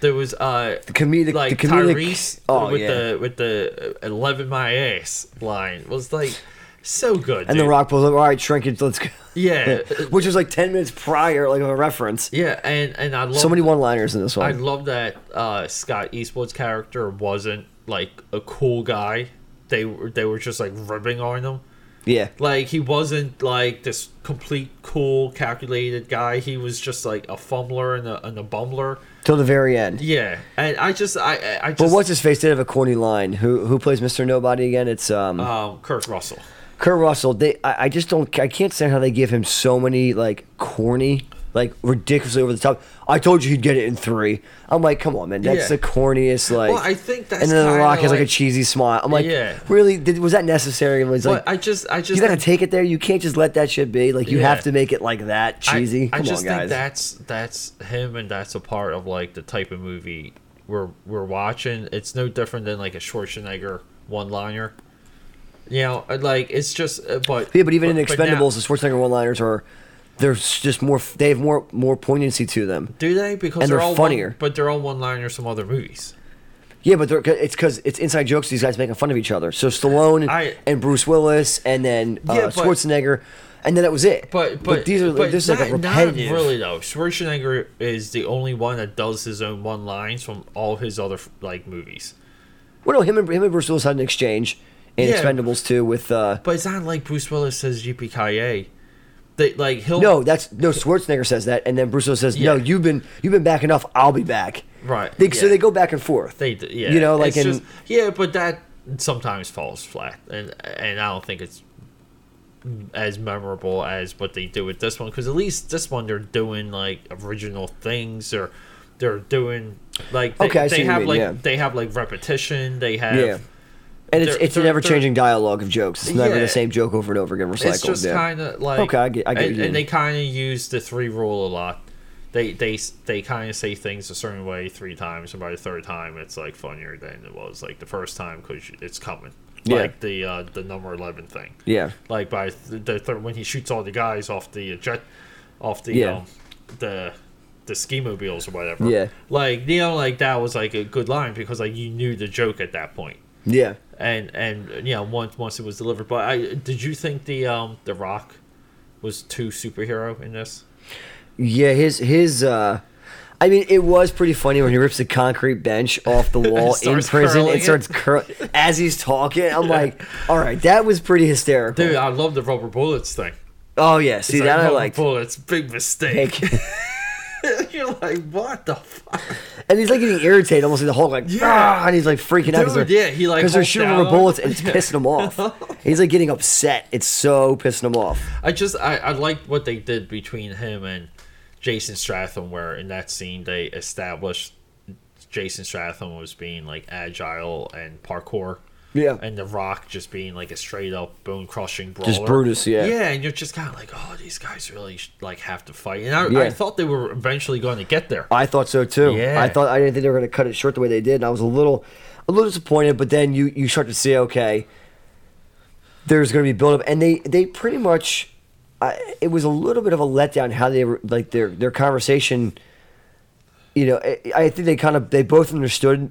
There was uh The comedic, like the comedic. Tyrese oh with yeah. the with the eleven my ass line was like so good. and the. Rock pulls up. All right, shrinkage. Let's go. Yeah. Which was like ten minutes prior, like of a reference. Yeah, and and I love So many one-liners in this one. I one. love that uh, Scott Eastwood's character wasn't like a cool guy. They were they were just like ribbing on him. yeah, Like he wasn't like this complete cool calculated guy. He was just like a fumbler and a, and a bumbler. till the very end. Yeah, and I just I I- just But what's his face did have a corny line. Who who plays Mr. Nobody again? It's um um Kurt Russell. Kurt Russell. They I, I just don't I can't stand how they give him so many like corny, like ridiculously over the top. I told you he'd get it in three. I'm like, come on, man, that's Yeah. the corniest like. Well, I think that's and then the kinda Rock has like a like- cheesy smile. I'm like, Yeah. really? Did, was that necessary? And was like, But I just I just you gotta think- take it there. You can't just let that shit be. Like you Yeah. have to make it like that I- cheesy. I, Come just on, guys. think that's that's him, and that's a part of like the type of movie we're we're watching. It's no different than like a Schwarzenegger one liner. You know, uh, like it's just. uh, But yeah, but even in but now- Expendables, the Schwarzenegger one-liners are. There's just more. They have more more poignancy to them. do they? Because and they're, they're all funnier. One, but they're all one liners from other movies. Yeah, but they're, it's because it's inside jokes. These guys making fun of each other. So Stallone I- and Bruce Willis, and then uh, Yeah, but- Schwarzenegger, and then that was it. But but, these are but this is like a not- not really though. Schwarzenegger is the only one that does his own one lines from all his other like movies. Well, no, him and him and Bruce Willis had an exchange in Yeah. Expendables too with. Uh, But it's not like Bruce Willis says "Yippee They like he'll no, that's no Schwarzenegger says that, and then Bruce Willis says, "No, you've been you've been backing off. I'll be back." right. They, So they go back and forth. They d- yeah. You know, like in- just, yeah, but that sometimes falls flat, and and I don't think it's as memorable as what they do with this one because at least this one they're doing like original things or they're doing like they, Okay, they have mean, like yeah. they have like repetition. They have Yeah. And it's They're- it's an ever changing dialogue of jokes. It's never Yeah. the same joke over and over again recycled. It's just yeah. kind of like Okay, I get- I get and, you and they kind of use the three rule a lot. They they they kind of say things a certain way three times, and by the third time, it's like funnier than it was like the first time because it's coming. Yeah. Like the uh, the number eleven thing. yeah. Like by the, the third when he shoots all the guys off the jet, off the Yeah. um, the the ski mobiles or whatever. Yeah. Like you know, like that was like a good line because like you knew the joke at that point Yeah. And and you know once once it was delivered. But I did you think the um the Rock was too superhero in this? Yeah, his his uh I mean, it was pretty funny when he rips the concrete bench off the wall in prison curling and starts cur- as he's talking. I'm like, all right, that was pretty hysterical. Dude, I love the rubber bullets thing. oh yeah, see It's that I like. rubber liked. bullets, big mistake. You're like, what the fuck? and he's like getting irritated, almost like the Hulk, like Yeah. "Ah," and he's like freaking out Dude, yeah, he, like, because they're shooting out rubber bullets and it's pissing him off. he's like getting upset. It's so pissing him off. I just I I like what they did between him and Jason Stratham, where in that scene they established Jason Stratham was being like agile and parkour. Yeah. and The Rock just being like a straight up bone crushing brawler. Just Brutus, yeah. Yeah, and you're just kind of like, oh, these guys really like have to fight. And I, Yeah. I thought they were eventually going to get there. I thought so too. Yeah. I thought I didn't think they were going to cut it short the way they did, and I was a little, a little disappointed. But then you you start to see, okay, there's going to be build up, and they they pretty much, I, it was a little bit of a letdown how they were like their their conversation. You know, I, I think they kind of they both understood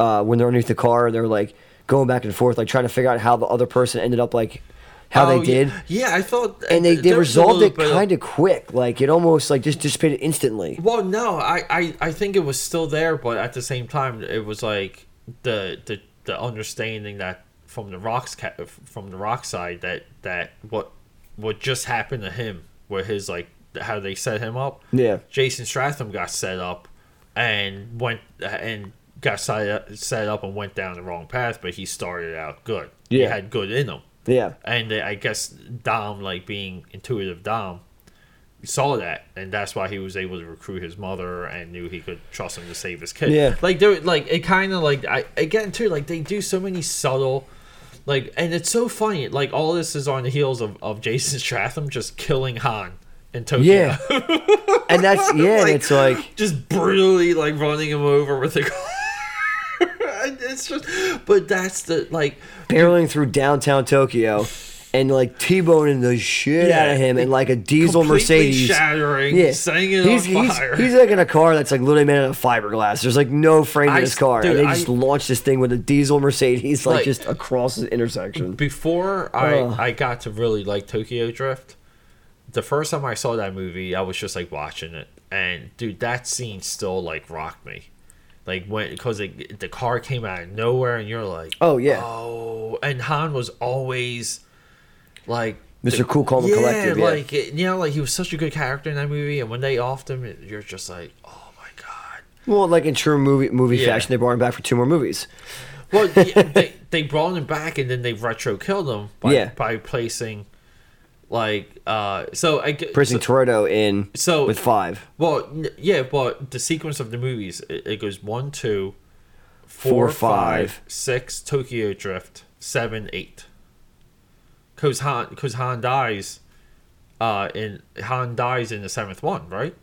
uh, when they're underneath the car. They're like going back and forth, like trying to figure out how the other person ended up like how Oh, they did. Yeah, I thought. And they, they there was a resolved it kind of quick. Like it almost like just dissipated instantly. Well, no, I, I, I think it was still there, but at the same time, it was like the the, the understanding that from the rocks ca- from the rock side that that what what just happened to him where his like how they set him up. Yeah. Jason Stratham got set up and went and got set up, set up and went down the wrong path, but he started out good. He Yeah. had good in him. Yeah. And I guess Dom, like being intuitive Dom, saw that, and that's why he was able to recruit his mother and knew he could trust him to save his kid. Yeah. like there, like it kind of like I again too, like they do so many subtle. Like and it's so funny. Like all this is on the heels of, of Jason Stratham just killing Han in Tokyo. Yeah. and that's yeah, and Like- it's like just brutally like running him over with a car. it's just, but that's the like. barreling through downtown Tokyo and like T-boning the shit Yeah, out of him in like a diesel Mercedes. shattering, Yeah, setting it he's, on he's, fire. he's like in a car that's like literally made out of fiberglass. There's like no frame in his car, dude, and they I- just launched this thing with a diesel Mercedes like, Like- just across the intersection. Before I Ugh. I got to really like Tokyo Drift, the first time I saw that movie, I was just like watching it, and dude, that scene still like rocked me. Like when because the car came out of nowhere, and you're like, Oh, yeah. oh, and Han was always like. Mr. Cool, Calm, yeah, Collected, yeah. like it- you know, like he was such a good character in that movie, and when they offed him, you're just like, oh my god. Well, like in true movie movie Yeah. fashion, they brought him back for two more movies. Well, they they brought him back and then they retro killed him by Yeah. by placing like uh so I get Pressing so, in so with five, well n- yeah but the sequence of the movies it, it goes one two Four, four five. five six Tokyo Drift seven eight because Han because Han dies uh in Han dies in the seventh one right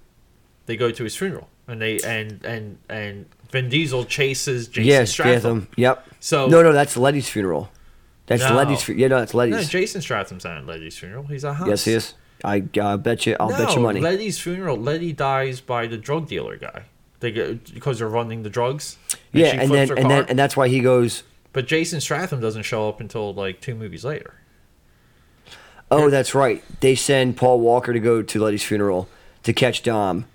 they go to his funeral and they and and and Vin Diesel chases Jason yes. Statham. Yep. So- no, no, that's Letty's funeral. That's No. Letty's. Yeah, no, that's No, Letty's. Jason Stratham's not at Letty's funeral. He's at Hans. yes, he is. I uh, bet you. I'll no, bet you money. Letty's funeral. Letty dies by the drug dealer guy. They get because they're running the drugs. yeah, and then and then and that's why he goes. but Jason Stratham doesn't show up until like two movies later. Oh, that's right. They send Paul Walker to go to Letty's funeral to catch Dom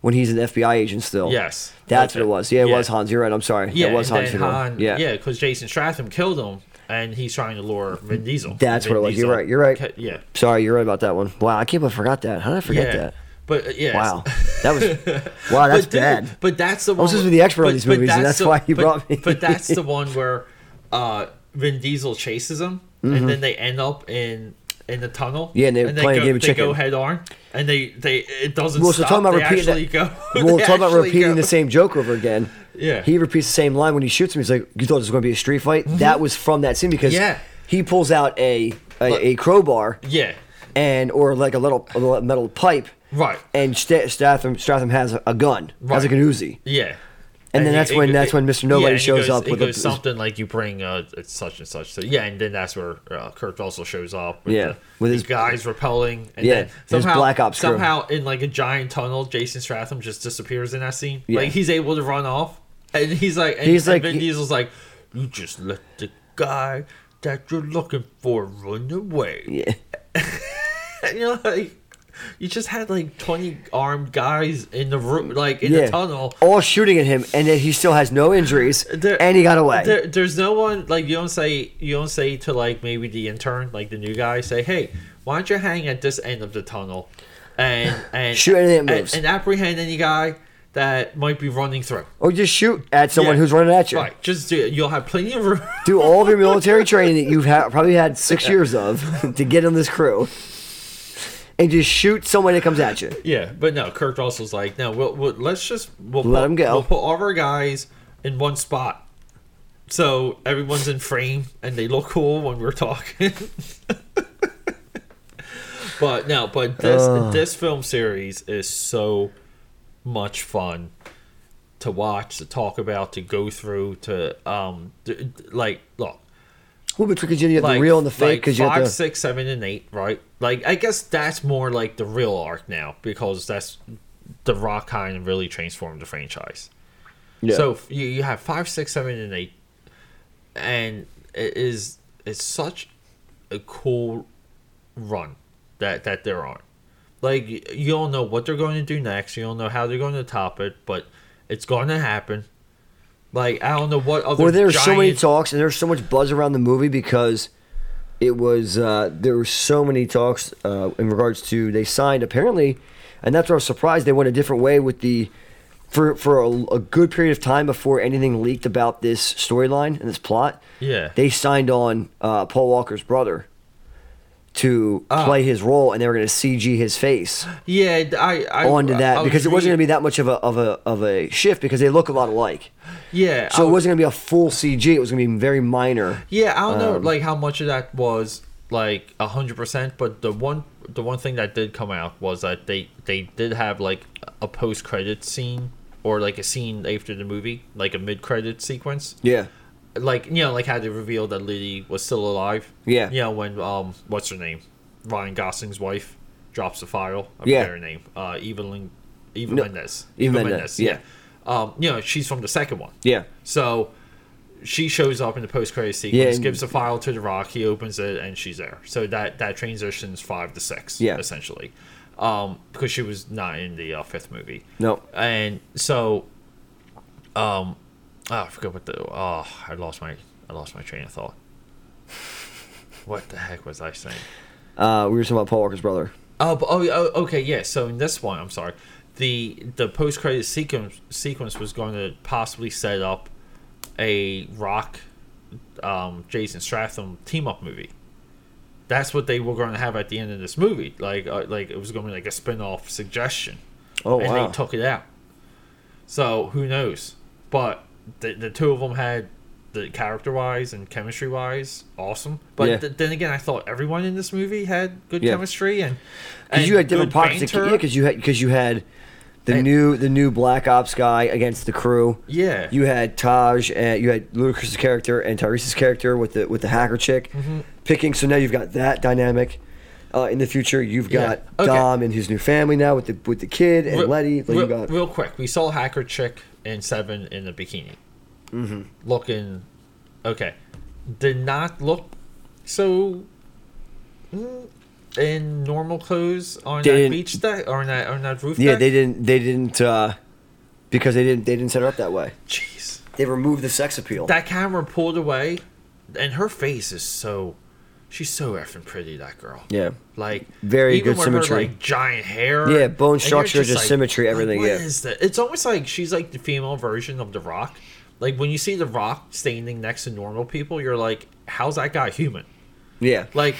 when he's an FBI agent still. Yes, That's what it was. Yeah, it Yeah. was Hans. You're right. I'm sorry. Yeah, it was Hans' Han, yeah. yeah, because Jason Stratham killed him, and he's trying to lure Vin Diesel. That's Vin what it was. You're right, you're right. Yeah, Sorry, you're right about that one. Wow, I can't believe I forgot that. How did I forget yeah. that? But uh, yeah, Wow, that was wow. That's but dude, bad. But that's the one. was supposed to be the expert on these but movies, and that's the- why you but- brought me. But that's the one where uh, Vin Diesel chases him, and then they end up in in the tunnel. Mm-hmm. Yeah, and they and play a go, game of they go head on, and they they it doesn't Well, so stop. talking about they repeating that- go. We'll talk about repeating go. the same joke over again. Yeah. He repeats the same line when he shoots him. He's like, "You thought this was going to be a street fight?" That was from that scene because Mm-hmm. Yeah. he pulls out a a, a crowbar Yeah, and or like a little, a little metal pipe, right. and Sta Statham Statham has a, a gun, has like Right. an Uzi. Yeah. And then he- that's when- that's when Mr. Nobody and he shows goes- up It with a- something like you bring uh, it's such and such. So yeah, and then that's where uh, Kurt also shows up. With Yeah, the, with his- guys repelling. And Yeah, then somehow, Black Ops crew. somehow in like a giant tunnel, Jason Stratham just disappears in that scene. Yeah. Like he's able to run off, and he's like, and, He's and like- Vin he- Diesel's like, you just let the guy that you're looking for run away. Yeah. And you're like. You just had like twenty armed guys in the room, like in yeah. the tunnel, all shooting at him, and then he still has no injuries, There- and he got away. There, there's no one like you don't say you don't say to like maybe the intern, like the new guy, say, "Hey, why don't you hang at this end of the tunnel and and Shoot anything that and, moves." and apprehend any guy that might be running through." or just shoot at someone Yeah. who's running at you. Right, just do it. You'll have plenty of room. Do all of your military training that you've ha- probably had six years of to get on this crew, and just shoot someone that comes at you. yeah, but no, Kurt Russell's like, no, we'll, we'll let's just we'll Let put, 'em go. We'll put all of our guys in one spot. So everyone's in frame and they look cool when we're talking. but no, but this this film series is so much fun to watch, to talk about, to go through, to um, like look, Well, because you have like the real and the fake. like Because you five, have the six, seven, and eight, right? Like I guess that's more like the real arc now because that's the Rock kind of really transformed the franchise. Yeah. So you, you have five, six, seven, and eight, and it is it's such a cool run that that they're on. Like you don't know what they're going to do next. You don't know how they're going to top it, but it's going to happen. Like I don't know what other. Well, there's so many talks and there's so much buzz around the movie because it was uh, there were so many talks uh, in regards to they signed apparently, and that's where I was surprised they went a different way with the for for a, a good period of time before anything leaked about this storyline and this plot. Yeah. they signed on uh, Paul Walker's brother to Ah. play his role, and they were going to CG his face Yeah, I, I onto that I because it wasn't going to be that much of a of a of a shift because they look a lot alike. Yeah, So I it was- wasn't going to be a full CG. It was going to be very minor. Yeah, I don't know Um, like how much of that was like a hundred percent, but the one the one thing that did come out was that they they did have like a post credit scene or like a scene after the movie, like a mid credit sequence. Yeah. Like you know, like how they revealed that Letty was still alive. Yeah. You know when um, what's her name, Ryan Gosling's wife, drops the file. I Yeah. her name. Uh, Evelyn, Eva No, Mendes. Eva Mendes, yeah. Um, you know, she's from the second one. Yeah. So she shows up in the post credit Yeah, sequence, and- gives the file to the Rock, he opens it, and she's there. So that that transitions five to six, Yeah. essentially, um, because she was not in the uh, fifth movie. No. And so, um, oh, I forgot what the oh, I lost my I lost my train of thought. What the heck was I saying? Uh, we were talking about Paul Walker's brother. Oh, oh, oh, okay, yeah. So in this one, I'm sorry, the the post credit sequence sequence was going to possibly set up a Rock, um, Jason Stratham team up movie. That's what they were going to have at the end of this movie. Like, uh, like it was going to be like a spin off suggestion. Oh and wow. they took it out. So who knows? But the the two of them had the character wise and chemistry wise awesome. But Yeah. th- then again, I thought everyone in this movie had good Yeah. chemistry and Because you had different pockets. Of, yeah, because you had because you had the And- new the new Black Ops guy against the crew. Yeah. You had Taj and you had Ludacris's character and Tyrese's character with the with the hacker chick Mm-hmm. picking. So now you've got that dynamic. Uh, in the future, you've Yeah. got Okay. Dom and his new family now with the with the kid and Re- Letty. Like real, you got real quick, we saw hacker chick in seven in a bikini, mm-hmm. looking okay. Did not look so mm, in normal clothes on that beach deck or on that on that roof. yeah. deck? They didn't they didn't uh, because they didn't they didn't set her up that way. Jeez. They removed the sex appeal. that camera pulled away, and her face is so. She's so effing pretty, that girl. yeah. Like Very good with symmetry. Her, like giant hair. Yeah, bone structure, just symmetry, like, everything, what yeah. is that? It's almost like she's like the female version of The Rock. Like when you see The Rock standing next to normal people, you're like, how's that guy human? Yeah. Like,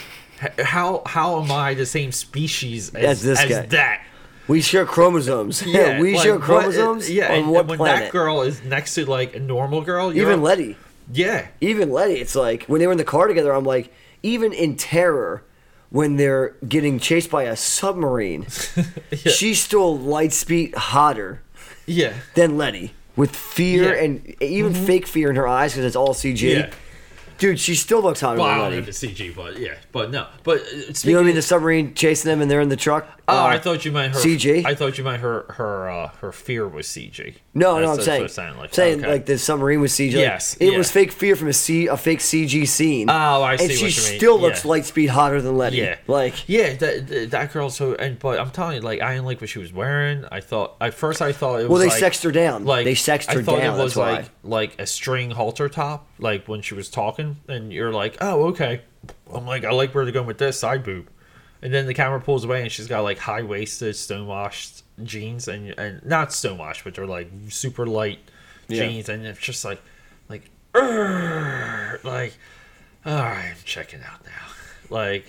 how how am I the same species as, As this as guy. that? We share chromosomes. Yeah, we like, share what- chromosomes. yeah, on and, what and when planet? that girl is next to like a normal girl, you're Even Letty. yeah, Even Letty. It's like when they were in the car together. I'm like, even in terror, when they're getting chased by a submarine, she's still light speed hotter yeah. than Letty with fear Yeah. Mm-hmm. and even fake fear in her eyes because it's all CG. Yeah. Dude, she still looks hotter Well, I than don't know if it's CG, but yeah, but no, but uh, You know what I mean? The submarine chasing them and they're in the truck. Oh, Uh, I thought you meant her CG? I thought you meant her her uh, her fear was CG. No, That's- no, I'm that's saying, what it sounded like. saying Okay. like the submarine was CG. like, Yes, it yeah. was fake fear from a C, a fake CG scene. Oh, I see And what she you mean. still looks Yeah. light speed hotter than Letty. Yeah, like yeah, that that- girl. So, and but I'm telling you, like I didn't like what she was wearing. I thought at first I thought it was Well, they like, sexed her down. Like They sexed her I thought down, it was that's why. like like a string halter top, like when she was talking, and you're like, oh okay. I'm like, I like where they're going with this side boob, and then the camera pulls away and she's got like high waisted stonewashed jeans and and not stonewashed, but they're like super light Yeah. jeans, and it's just like like "Urgh," like all right, I'm checking out now. Like,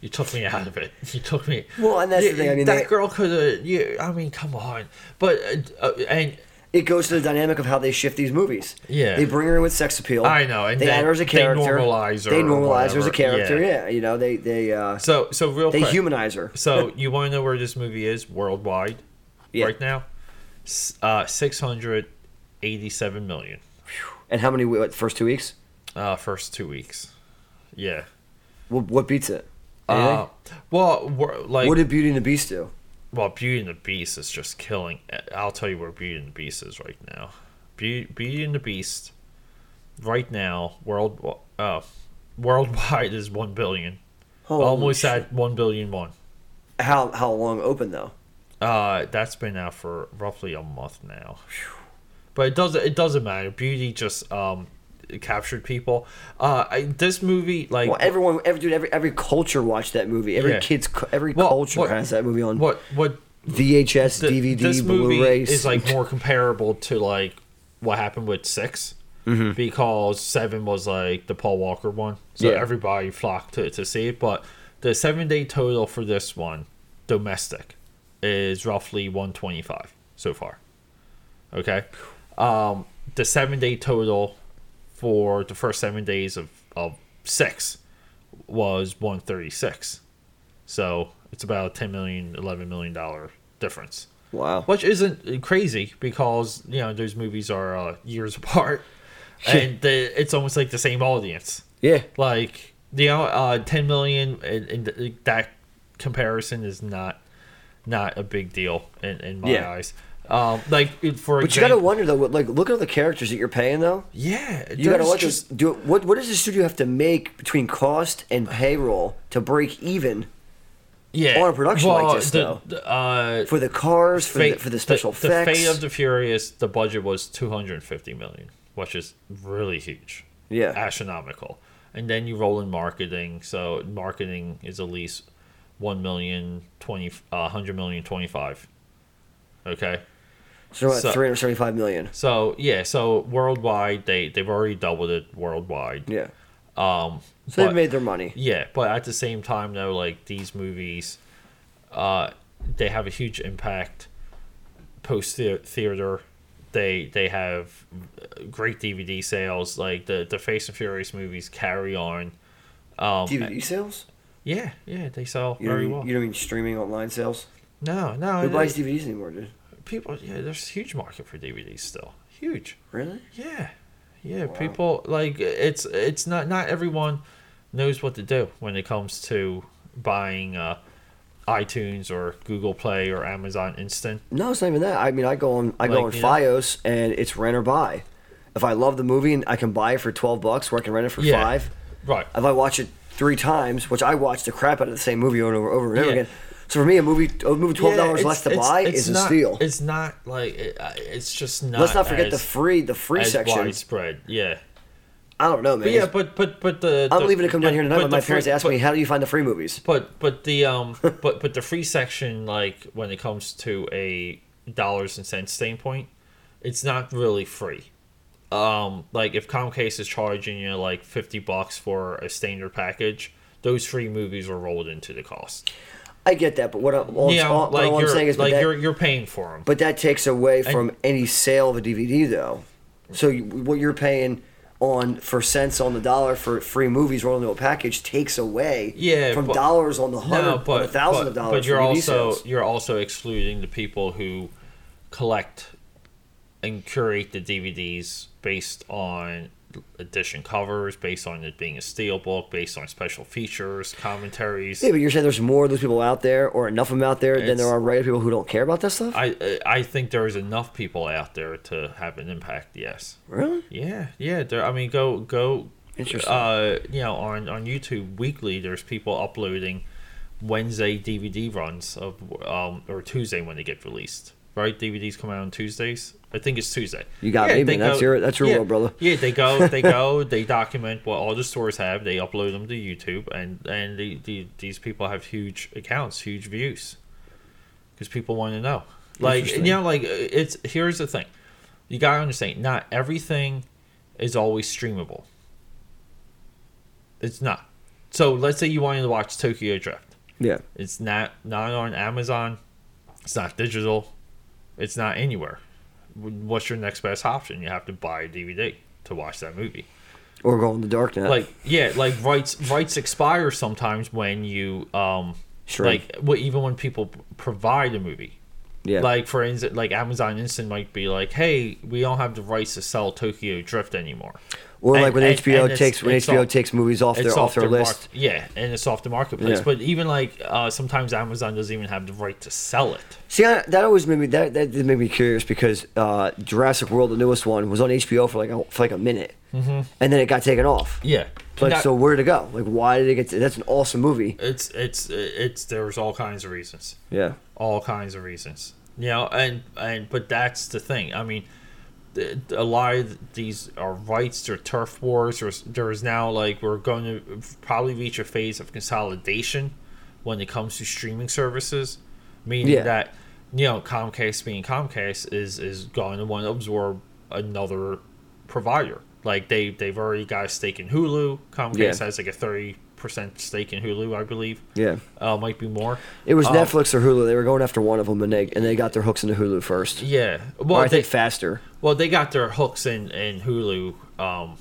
you took me out of it. You took me. Well, and that's the thing, I mean, that they- girl could have. Yeah, I mean, come on. But uh, uh, and it goes to the dynamic of how they shift these movies. Yeah. they bring her in with sex appeal. I know, and they then add her as a character. they normalize her They normalize her as a character. yeah. Yeah, you know they they uh, so so real they quick. humanize her. So you want to know where this movie is worldwide Yeah. right now? Uh, six hundred eighty-seven million. And how many what, first two weeks? Uh, first two weeks. Yeah. What, what beats it? Anything? Uh, well, like what did Beauty and the Beast do? Well, Beauty and the Beast is just killing. I'll tell you where Beauty and the Beast is right now. Beauty, Beauty and the Beast, right now, world, uh, worldwide is one billion. Holy Almost shit. at one billion one. How how long open though? Uh, that's been out for roughly a month now. But it doesn't. It doesn't matter. Beauty just um captured people. Uh, I, this movie like Well, everyone, every dude, every every culture watched that movie. Every Yeah. kid's, every Well, culture what- has that movie on what what VHS, the- DVD, this Blu-ray. is like more comparable to like what happened with 6 Mm-hmm. because seven was like the Paul Walker one, so Yeah. everybody flocked to to see it. But the seven day total for this one, domestic, is roughly one twenty five so far. Okay, um, the seven day total for the first seven days of of six was one thirty six. So it's about a 10 million, 11 million dollar difference, wow. which isn't crazy because you know those movies are uh, years apart. and the, it's almost like the same audience. Yeah. Like you know, uh, ten million in, in that comparison is not not a big deal in, in my Yeah. eyes. Um, like for But you gotta wonder though. what- Like, look at all the characters that you're paying though. yeah, You gotta watch just do what? What does the studio have to make between cost and payroll to break even yeah on a production like this, the- though. uh, for the cars, for the, for the special the, effects? The Fate of the Furious, the budget was 250 million, which is really huge. Yeah. Astronomical. And then you roll in marketing, so marketing is at least 1 million, 20, uh, 100 million, 25. Okay? So about so- 375 million. So, yeah, so worldwide, they, they've already doubled it worldwide. Yeah. Um, So they've made their money. yeah, but at the same time, though, like these movies, uh, they have a huge impact post theater. They they have great DVD sales. Like the the Fast and Furious movies carry on. Um, DVD sales? yeah, yeah, they sell You very well. you don't mean streaming online sales? no, no, Who buys DVDs anymore, dude? People. Yeah, there's a huge market for DVDs still. Huge. Really? Yeah, yeah. Wow. People like it's it's not not everyone knows what to do when it comes to buying uh, iTunes or Google Play or Amazon Instant. No, it's not even that. I mean, I go on I go on you know- FiOS and it's rent or buy. If I love the movie and I can buy it for 12 bucks, or I can rent it for Yeah. five. Right. If I watch it three times, which I watch the crap out of the same movie over and over, over and over Yeah. again. So for me, a movie, a movie twelve dollars it's- less to it's- buy it's is a steal. It's not like it, it's just not. Let's not forget the free, the free as section. widespread. Yeah. I don't know, man. But yeah, but but but the I'm the- leaving to come down here tonight. but my parents free- asked but- me, "How do you find the free movies?" But but the um but but the free section like when it comes to a dollars and cents standpoint, it's not really free. Um, like if Comcast is charging you like fifty bucks for a standard package, those free movies are rolled into the cost. I get that, but what, I, all, know, all, like all I'm saying is, like that, you're you're paying for them. but that takes away from any sale of a DVD, though. So you, what you're paying on for cents on the dollar for free movies rolled into a package takes away Yeah, from but- dollars on the hundred No, on but a thousand but, of dollars but you're also sales. you're also excluding the people who collect and curate the DVDs based on edition covers, based on it being a steel book, based on special features, commentaries. Yeah, but you're saying there's more of those people out there, or enough of them out there, than there are regular people who don't care about that stuff. I I think there is enough people out there to have an impact. Yes. really? Yeah, yeah. There. I mean, go go. Interesting. Uh, you know, on on YouTube weekly, there's people uploading Wednesday DVD runs of um or Tuesday when they get released. Right, DVDs come out on Tuesdays. I think it's Tuesday. You got me, they man. That's your- that's your yeah, world, brother. Yeah, they go, they go, they document what all the stores have. They upload them to YouTube, and and the, the, these people have huge accounts, huge views, because people want to know. Like you know, like uh, it's here's the thing, you gotta understand. Not everything is always streamable. It's not. So let's say you wanted to watch Tokyo Drift. Yeah. It's not not on Amazon. It's not digital. It's not anywhere. What's your next best option? You have to buy a DVD to watch that movie. Or go in the dark net. Like yeah, like rights rights expire sometimes when you um Sure. like well, even when people provide a movie. yeah. Like for instance, like Amazon Instant might be like, "Hey, we don't have the rights to sell Tokyo Drift anymore." Or and- like when and- HBO and takes when HBO off- takes movies off their it's off their their list. yeah, and it's off the marketplace. Yeah. But even like uh, sometimes Amazon doesn't even have the right to sell it. See, I, that always made me that, that did make me curious because uh, Jurassic World, the newest one, was on HBO for like a, for like a minute, mm-hmm. and then it got taken off. Yeah, Like, That- so where did it go? Like, why did it get? To, that's an awesome movie. it's it's it's there's all kinds of reasons. Yeah. all kinds of reasons. You know, and and but that's the thing. I mean, a lot of these are rights. They're turf wars. There's there's now like we're going to probably reach a phase of consolidation when it comes to streaming services, meaning Yeah. that you know Comcast being Comcast is is going to want to absorb another provider. Like they they've already got a stake in Hulu. Comcast Yeah. has like a thirty percent stake in Hulu, I believe. Yeah. Uh, might be more. It was Um, Netflix or Hulu. They were going after one of them, and they and they got their hooks into Hulu first. Yeah. Or Well, I they, think faster. Well, they got their hooks in in Hulu. Um,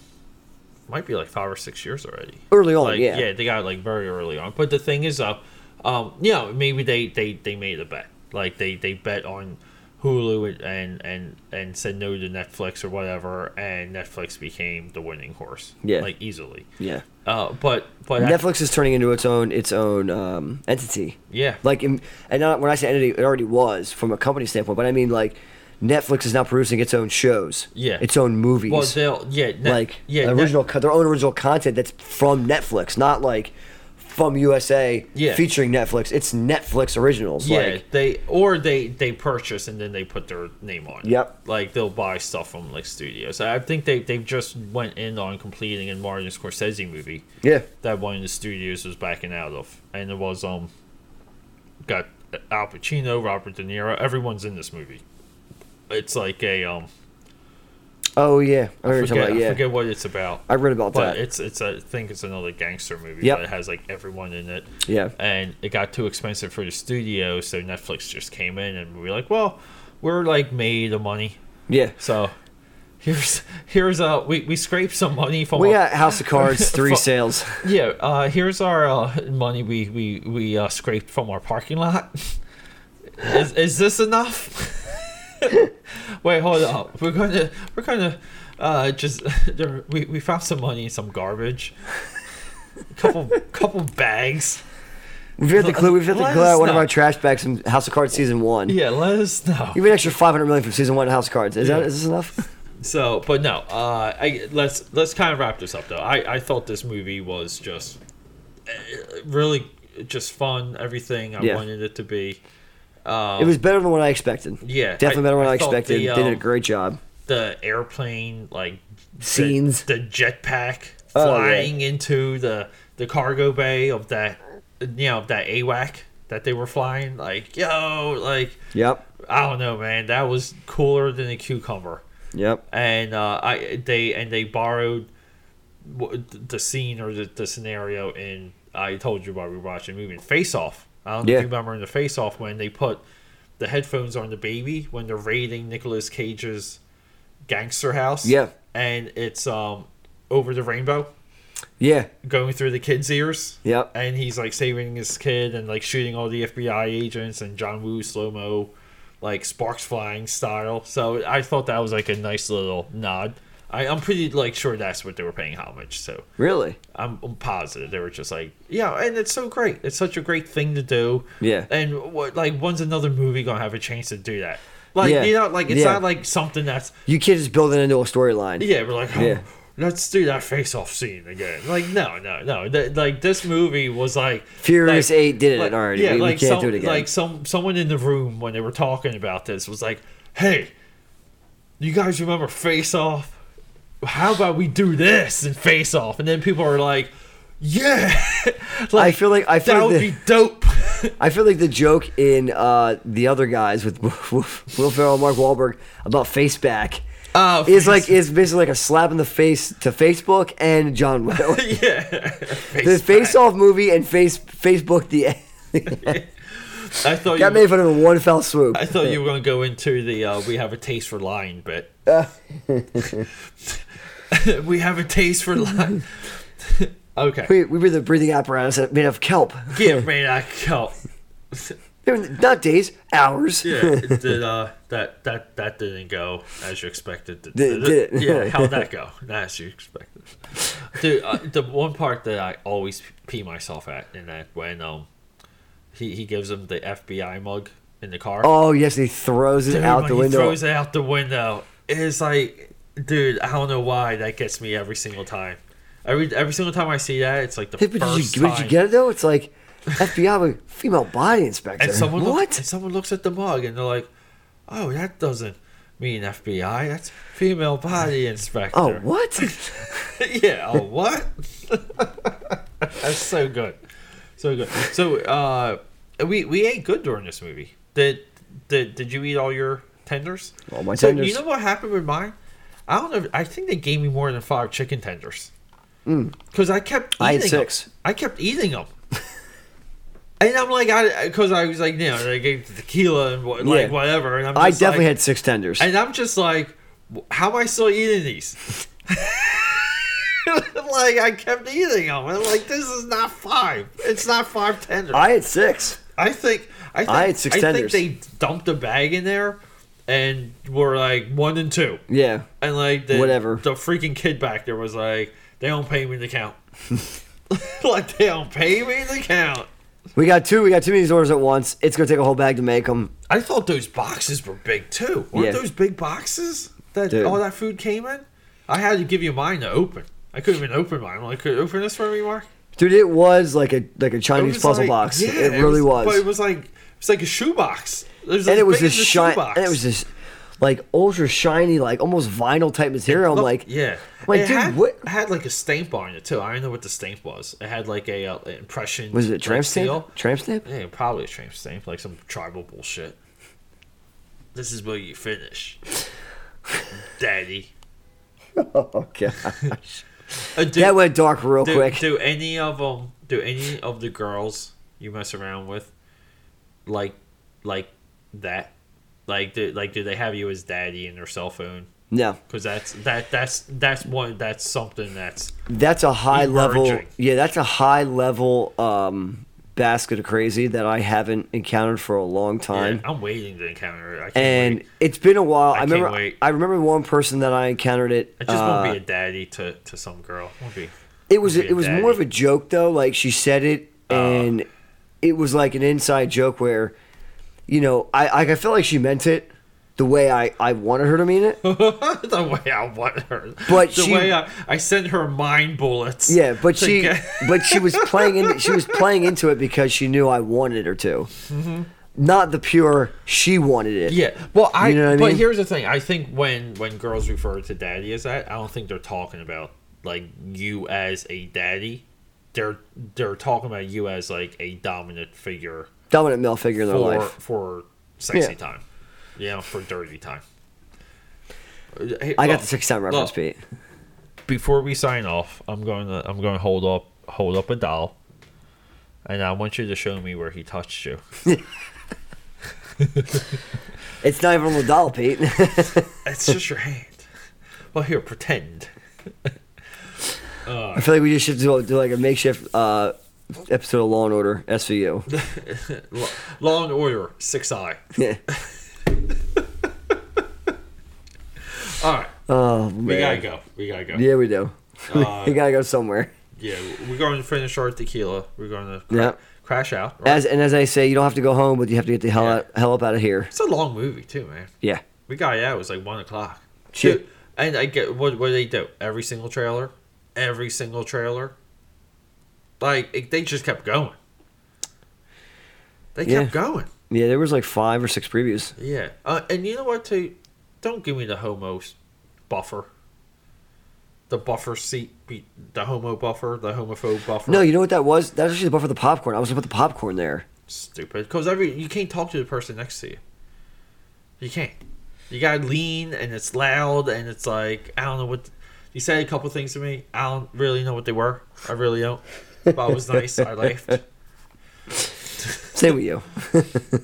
might be like five or six years already. Early on, Like, yeah. yeah, they got it, like very early on. But the thing is, uh, um, you know, maybe they they they made a bet. Like they they bet on Hulu and and and said no to Netflix or whatever, and Netflix became the winning horse. Yeah. like easily. Yeah. Uh, but but I- Netflix is turning into its own its own um, entity. yeah, Like, in, and not, when I say entity, it already was from a company standpoint. But I mean, like, Netflix is now producing its own shows. Yeah. Its own movies. well they'll yeah Net- like yeah original, co- their own original content that's from Netflix, not like from USA Yeah. featuring Netflix. It's Netflix originals. Yeah, Like, they or they they purchase and then they put their name on. it. Yep. Like they'll buy stuff from like studios. I think they they just went in on completing a Martin Scorsese movie yeah, that one of the studios was backing out of, and it was um got Al Pacino, Robert De Niro, everyone's in this movie. It's like a um oh yeah, I, I forget, about, I forget what it's about. I read about but that. it's it's I think it's another gangster movie. But it has like everyone in it. Yeah. And it got too expensive for the studio, so Netflix just came in and we were like, well, we're like made of money, yeah. so here's here's uh we, we scraped some money from We got House of Cards three Fu- sales. yeah uh here's our uh, money we we we uh, scraped from our parking lot. is is this enough? Wait, hold up. We're gonna we're gonna uh just there, we we found some money in some garbage. A couple couple bags. We've had to clear. We've had to clear us out one of our trash bags from House of Cards season one. Yeah, let us know. Me an extra five hundred million from season one of House of Cards. Is Yeah. that is this enough? So, but no, uh, I let's let's kind of wrap this up though. I I thought this movie was just uh, really just fun. Everything I Yeah. wanted it to be. It was better than what I expected. Yeah, Definitely better than I I, expected. the, they did a um, great job. The airplane like Scenes. the, jetpack Oh, yeah. flying into the the cargo bay of that you know that AWAC that they were flying. Like yo, like Yep. I don't know, man. That was cooler than a cucumber. Yep. and uh, I they and they borrowed the scene or the, the scenario in I told you while we were watching the movie Face Off. I don't know Yeah. if you remember in the Face Off when they put the headphones on the baby when they're raiding Nicolas Cage's gangster house. Yeah. and it's um over the rainbow Yeah. going through the kid's ears. Yep. And he's like saving his kid and like shooting all the FBI agents and John Woo slow mo, like sparks flying style. So I thought that was like a nice little nod. I, I'm pretty like sure that's what they were paying homage. So Really? I'm, I'm positive they were just like, yeah, and it's so great. It's such a great thing to do. Yeah. And what like when's another movie gonna have a chance to do that? Like Yeah. you know, like it's Yeah. not like something that's You can't just build it into a storyline. yeah, we're like, oh, Yeah. let's do that face-off scene again. Like, no, no, no. Th- like this movie was like Furious like- Eight did it like- already. Yeah, we, we like can't some, do it again. like some someone in the room when they were talking about this was like, "Hey, you guys remember Face Off? How about we do this and Face Off?" And then people are like, "Yeah." like, I feel like I feel that like would the, be dope. I feel like the joke in uh, the other guys with Will Ferrell, and Mark Wahlberg about face back Oh, is Face- like is basically like a slap in the face to Facebook and John Wick. yeah. the face off movie and face Facebook the I thought you got made fun of in one fell swoop. I thought you were going to go into the uh, "we have a taste for lying" bit. we have a taste for life. okay, we, we were the breathing apparatus made of kelp. give me that cup. Not days, hours. Yeah, it did, uh, that that that didn't go as you expected. Did, Did- did it? Yeah, how'd that go? Not as you expected. Dude, uh, the one part that I always pee myself at in that when um he he gives him the FBI mug in the car. Oh yes, he throws it Dude, out the he window. throws it out the window. It's like, dude, I don't know why that gets me every single time. Every every single time I see that, it's like the Hey, but did you, time. did you get it though? It's like FBI female body inspector. and someone what? Looks, and someone looks at the mug and they're like, "Oh, that doesn't mean FBI. That's female body inspector." oh what? yeah. Oh, what? That's so good, so good. So, uh, we we ate good during this movie. Did did did you eat all your tenders? All my So tenders. you know what happened with mine? I don't know. I think they gave me more than five chicken tenders. Because I kept. Eating Mm. I had six. I kept eating them. And I'm like, I because I was like, you know, they gave tequila and what, like whatever, and I'm I definitely like, had six tenders. and I'm just like, how am I still eating these? like I kept eating them. I'm like, this is not five. It's not five tenders. I had six. I think I think I had six I tenders. think they dumped a bag in there and we were like one and two, Yeah. and like the, Whatever. The freaking kid back there was like, they don't pay me to count. like they don't pay me to count. We got two. We got two of these orders at once. It's gonna take a whole bag to make them. I thought those boxes were big too. Weren't Yeah. those big boxes that Dude. all that food came in? I had to give you mine to open. I couldn't even open mine. I'm like, could you open this for me, Marc? Dude, it was like a like a Chinese puzzle like- box. yeah, it really was. But it was like it was like a shoebox. It and it was this shiny. And it was this like ultra shiny, like almost vinyl type material. I'm like, yeah. like, it dude, had, what- had like a stamp on it too. I don't know what the stamp was. It had like a uh, impression. was it like, tramp stamp? seal. Tramp stamp? Yeah, probably a tramp stamp, like some tribal bullshit. This is where you finish, Daddy. Oh gosh, Uh, do, that went dark real do, quick. do any of them? Do any of the girls you mess around with, like, like that? Like, do, like, do they have you as daddy in their cell phone? no, Because that's that that's that's one that's something that's that's a high level. Yeah, that's a high level um, basket of crazy that I haven't encountered for a long time. Yeah, I'm waiting to encounter it. I can't and wait. it's been a while. I, I remember. wait. I remember one person that I encountered it. I just uh, won't be a daddy to, to some girl. Won't be. It was it was more of a joke though. Like she said it, and it was like an inside joke where, you know, I I I felt like she meant it the way I I wanted her to mean it. the way I want her. But the she- way I, I send her mind bullets. Yeah, but she get- but she was playing in she was playing into it because she knew I wanted her to. Mm-hmm. Not the pure she wanted it. Yeah, well, I. You know I but mean? here's the thing: I think when when girls refer to daddy as that, I don't think they're talking about like you as a daddy. They're they're talking about you as like a dominant figure Dominant male figure in their for life. for sexy Yeah. time, Yeah, for dirty time. Uh, hey, I got uh, the six time reference, look, Pete. Before we sign off, I'm going to I'm going to hold up hold up a doll, and I want you to show me where he touched you. It's not even a doll, Pete. It's just your hand. Well, here, pretend. I feel like we just should do, do like a makeshift uh, episode of Law and Order SVU. Law, and Order, six I. Yeah. All right, Oh man. we gotta go. We gotta go. Yeah, we do. Uh, we gotta go somewhere. Yeah, we're going to finish our tequila. We're going to cra- Yeah. crash out. Right? As and as I say, you don't have to go home, but you have to get the hell Yeah. out, hell up out of here. it's a long movie too, man. Yeah. We got out. It was like one o'clock. Shit. Dude, and I get what what do they do? Every single trailer, every single trailer. Like it, they just kept going. They Yeah. kept going. Yeah, there was like five or six previews. Yeah, uh, and you know what? Too, don't give me the homos buffer. The buffer seat, be- the homo buffer, the homophobe buffer. No, you know what that was? That was actually the buffer the popcorn. I was gonna put the popcorn there. stupid. Because every you can't talk to the person next to you. You can't. You gotta lean, and it's loud, and it's like I don't know what. You said a couple things to me. I don't really know what they were. I really don't. But it was nice. I left. Same with you.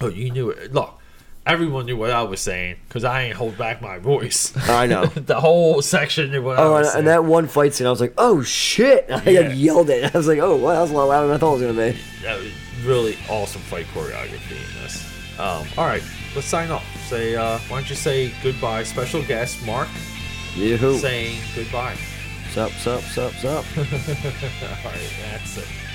Oh, you knew it. Look, everyone knew what I was saying because I ain't hold back my voice. I know. the whole section knew what I Oh, was and, saying. and that one fight scene, I was like, "Oh shit!" I Yeah. yelled it. I was like, "Oh, wow, that was a lot louder than I thought it was gonna be." that was really awesome fight choreography in this. Um, all right, let's sign off. Say, uh, why don't you say goodbye? Special guest Marc Yoo-hoo. saying goodbye. Sup, sup, sup, sup. all right, that's it.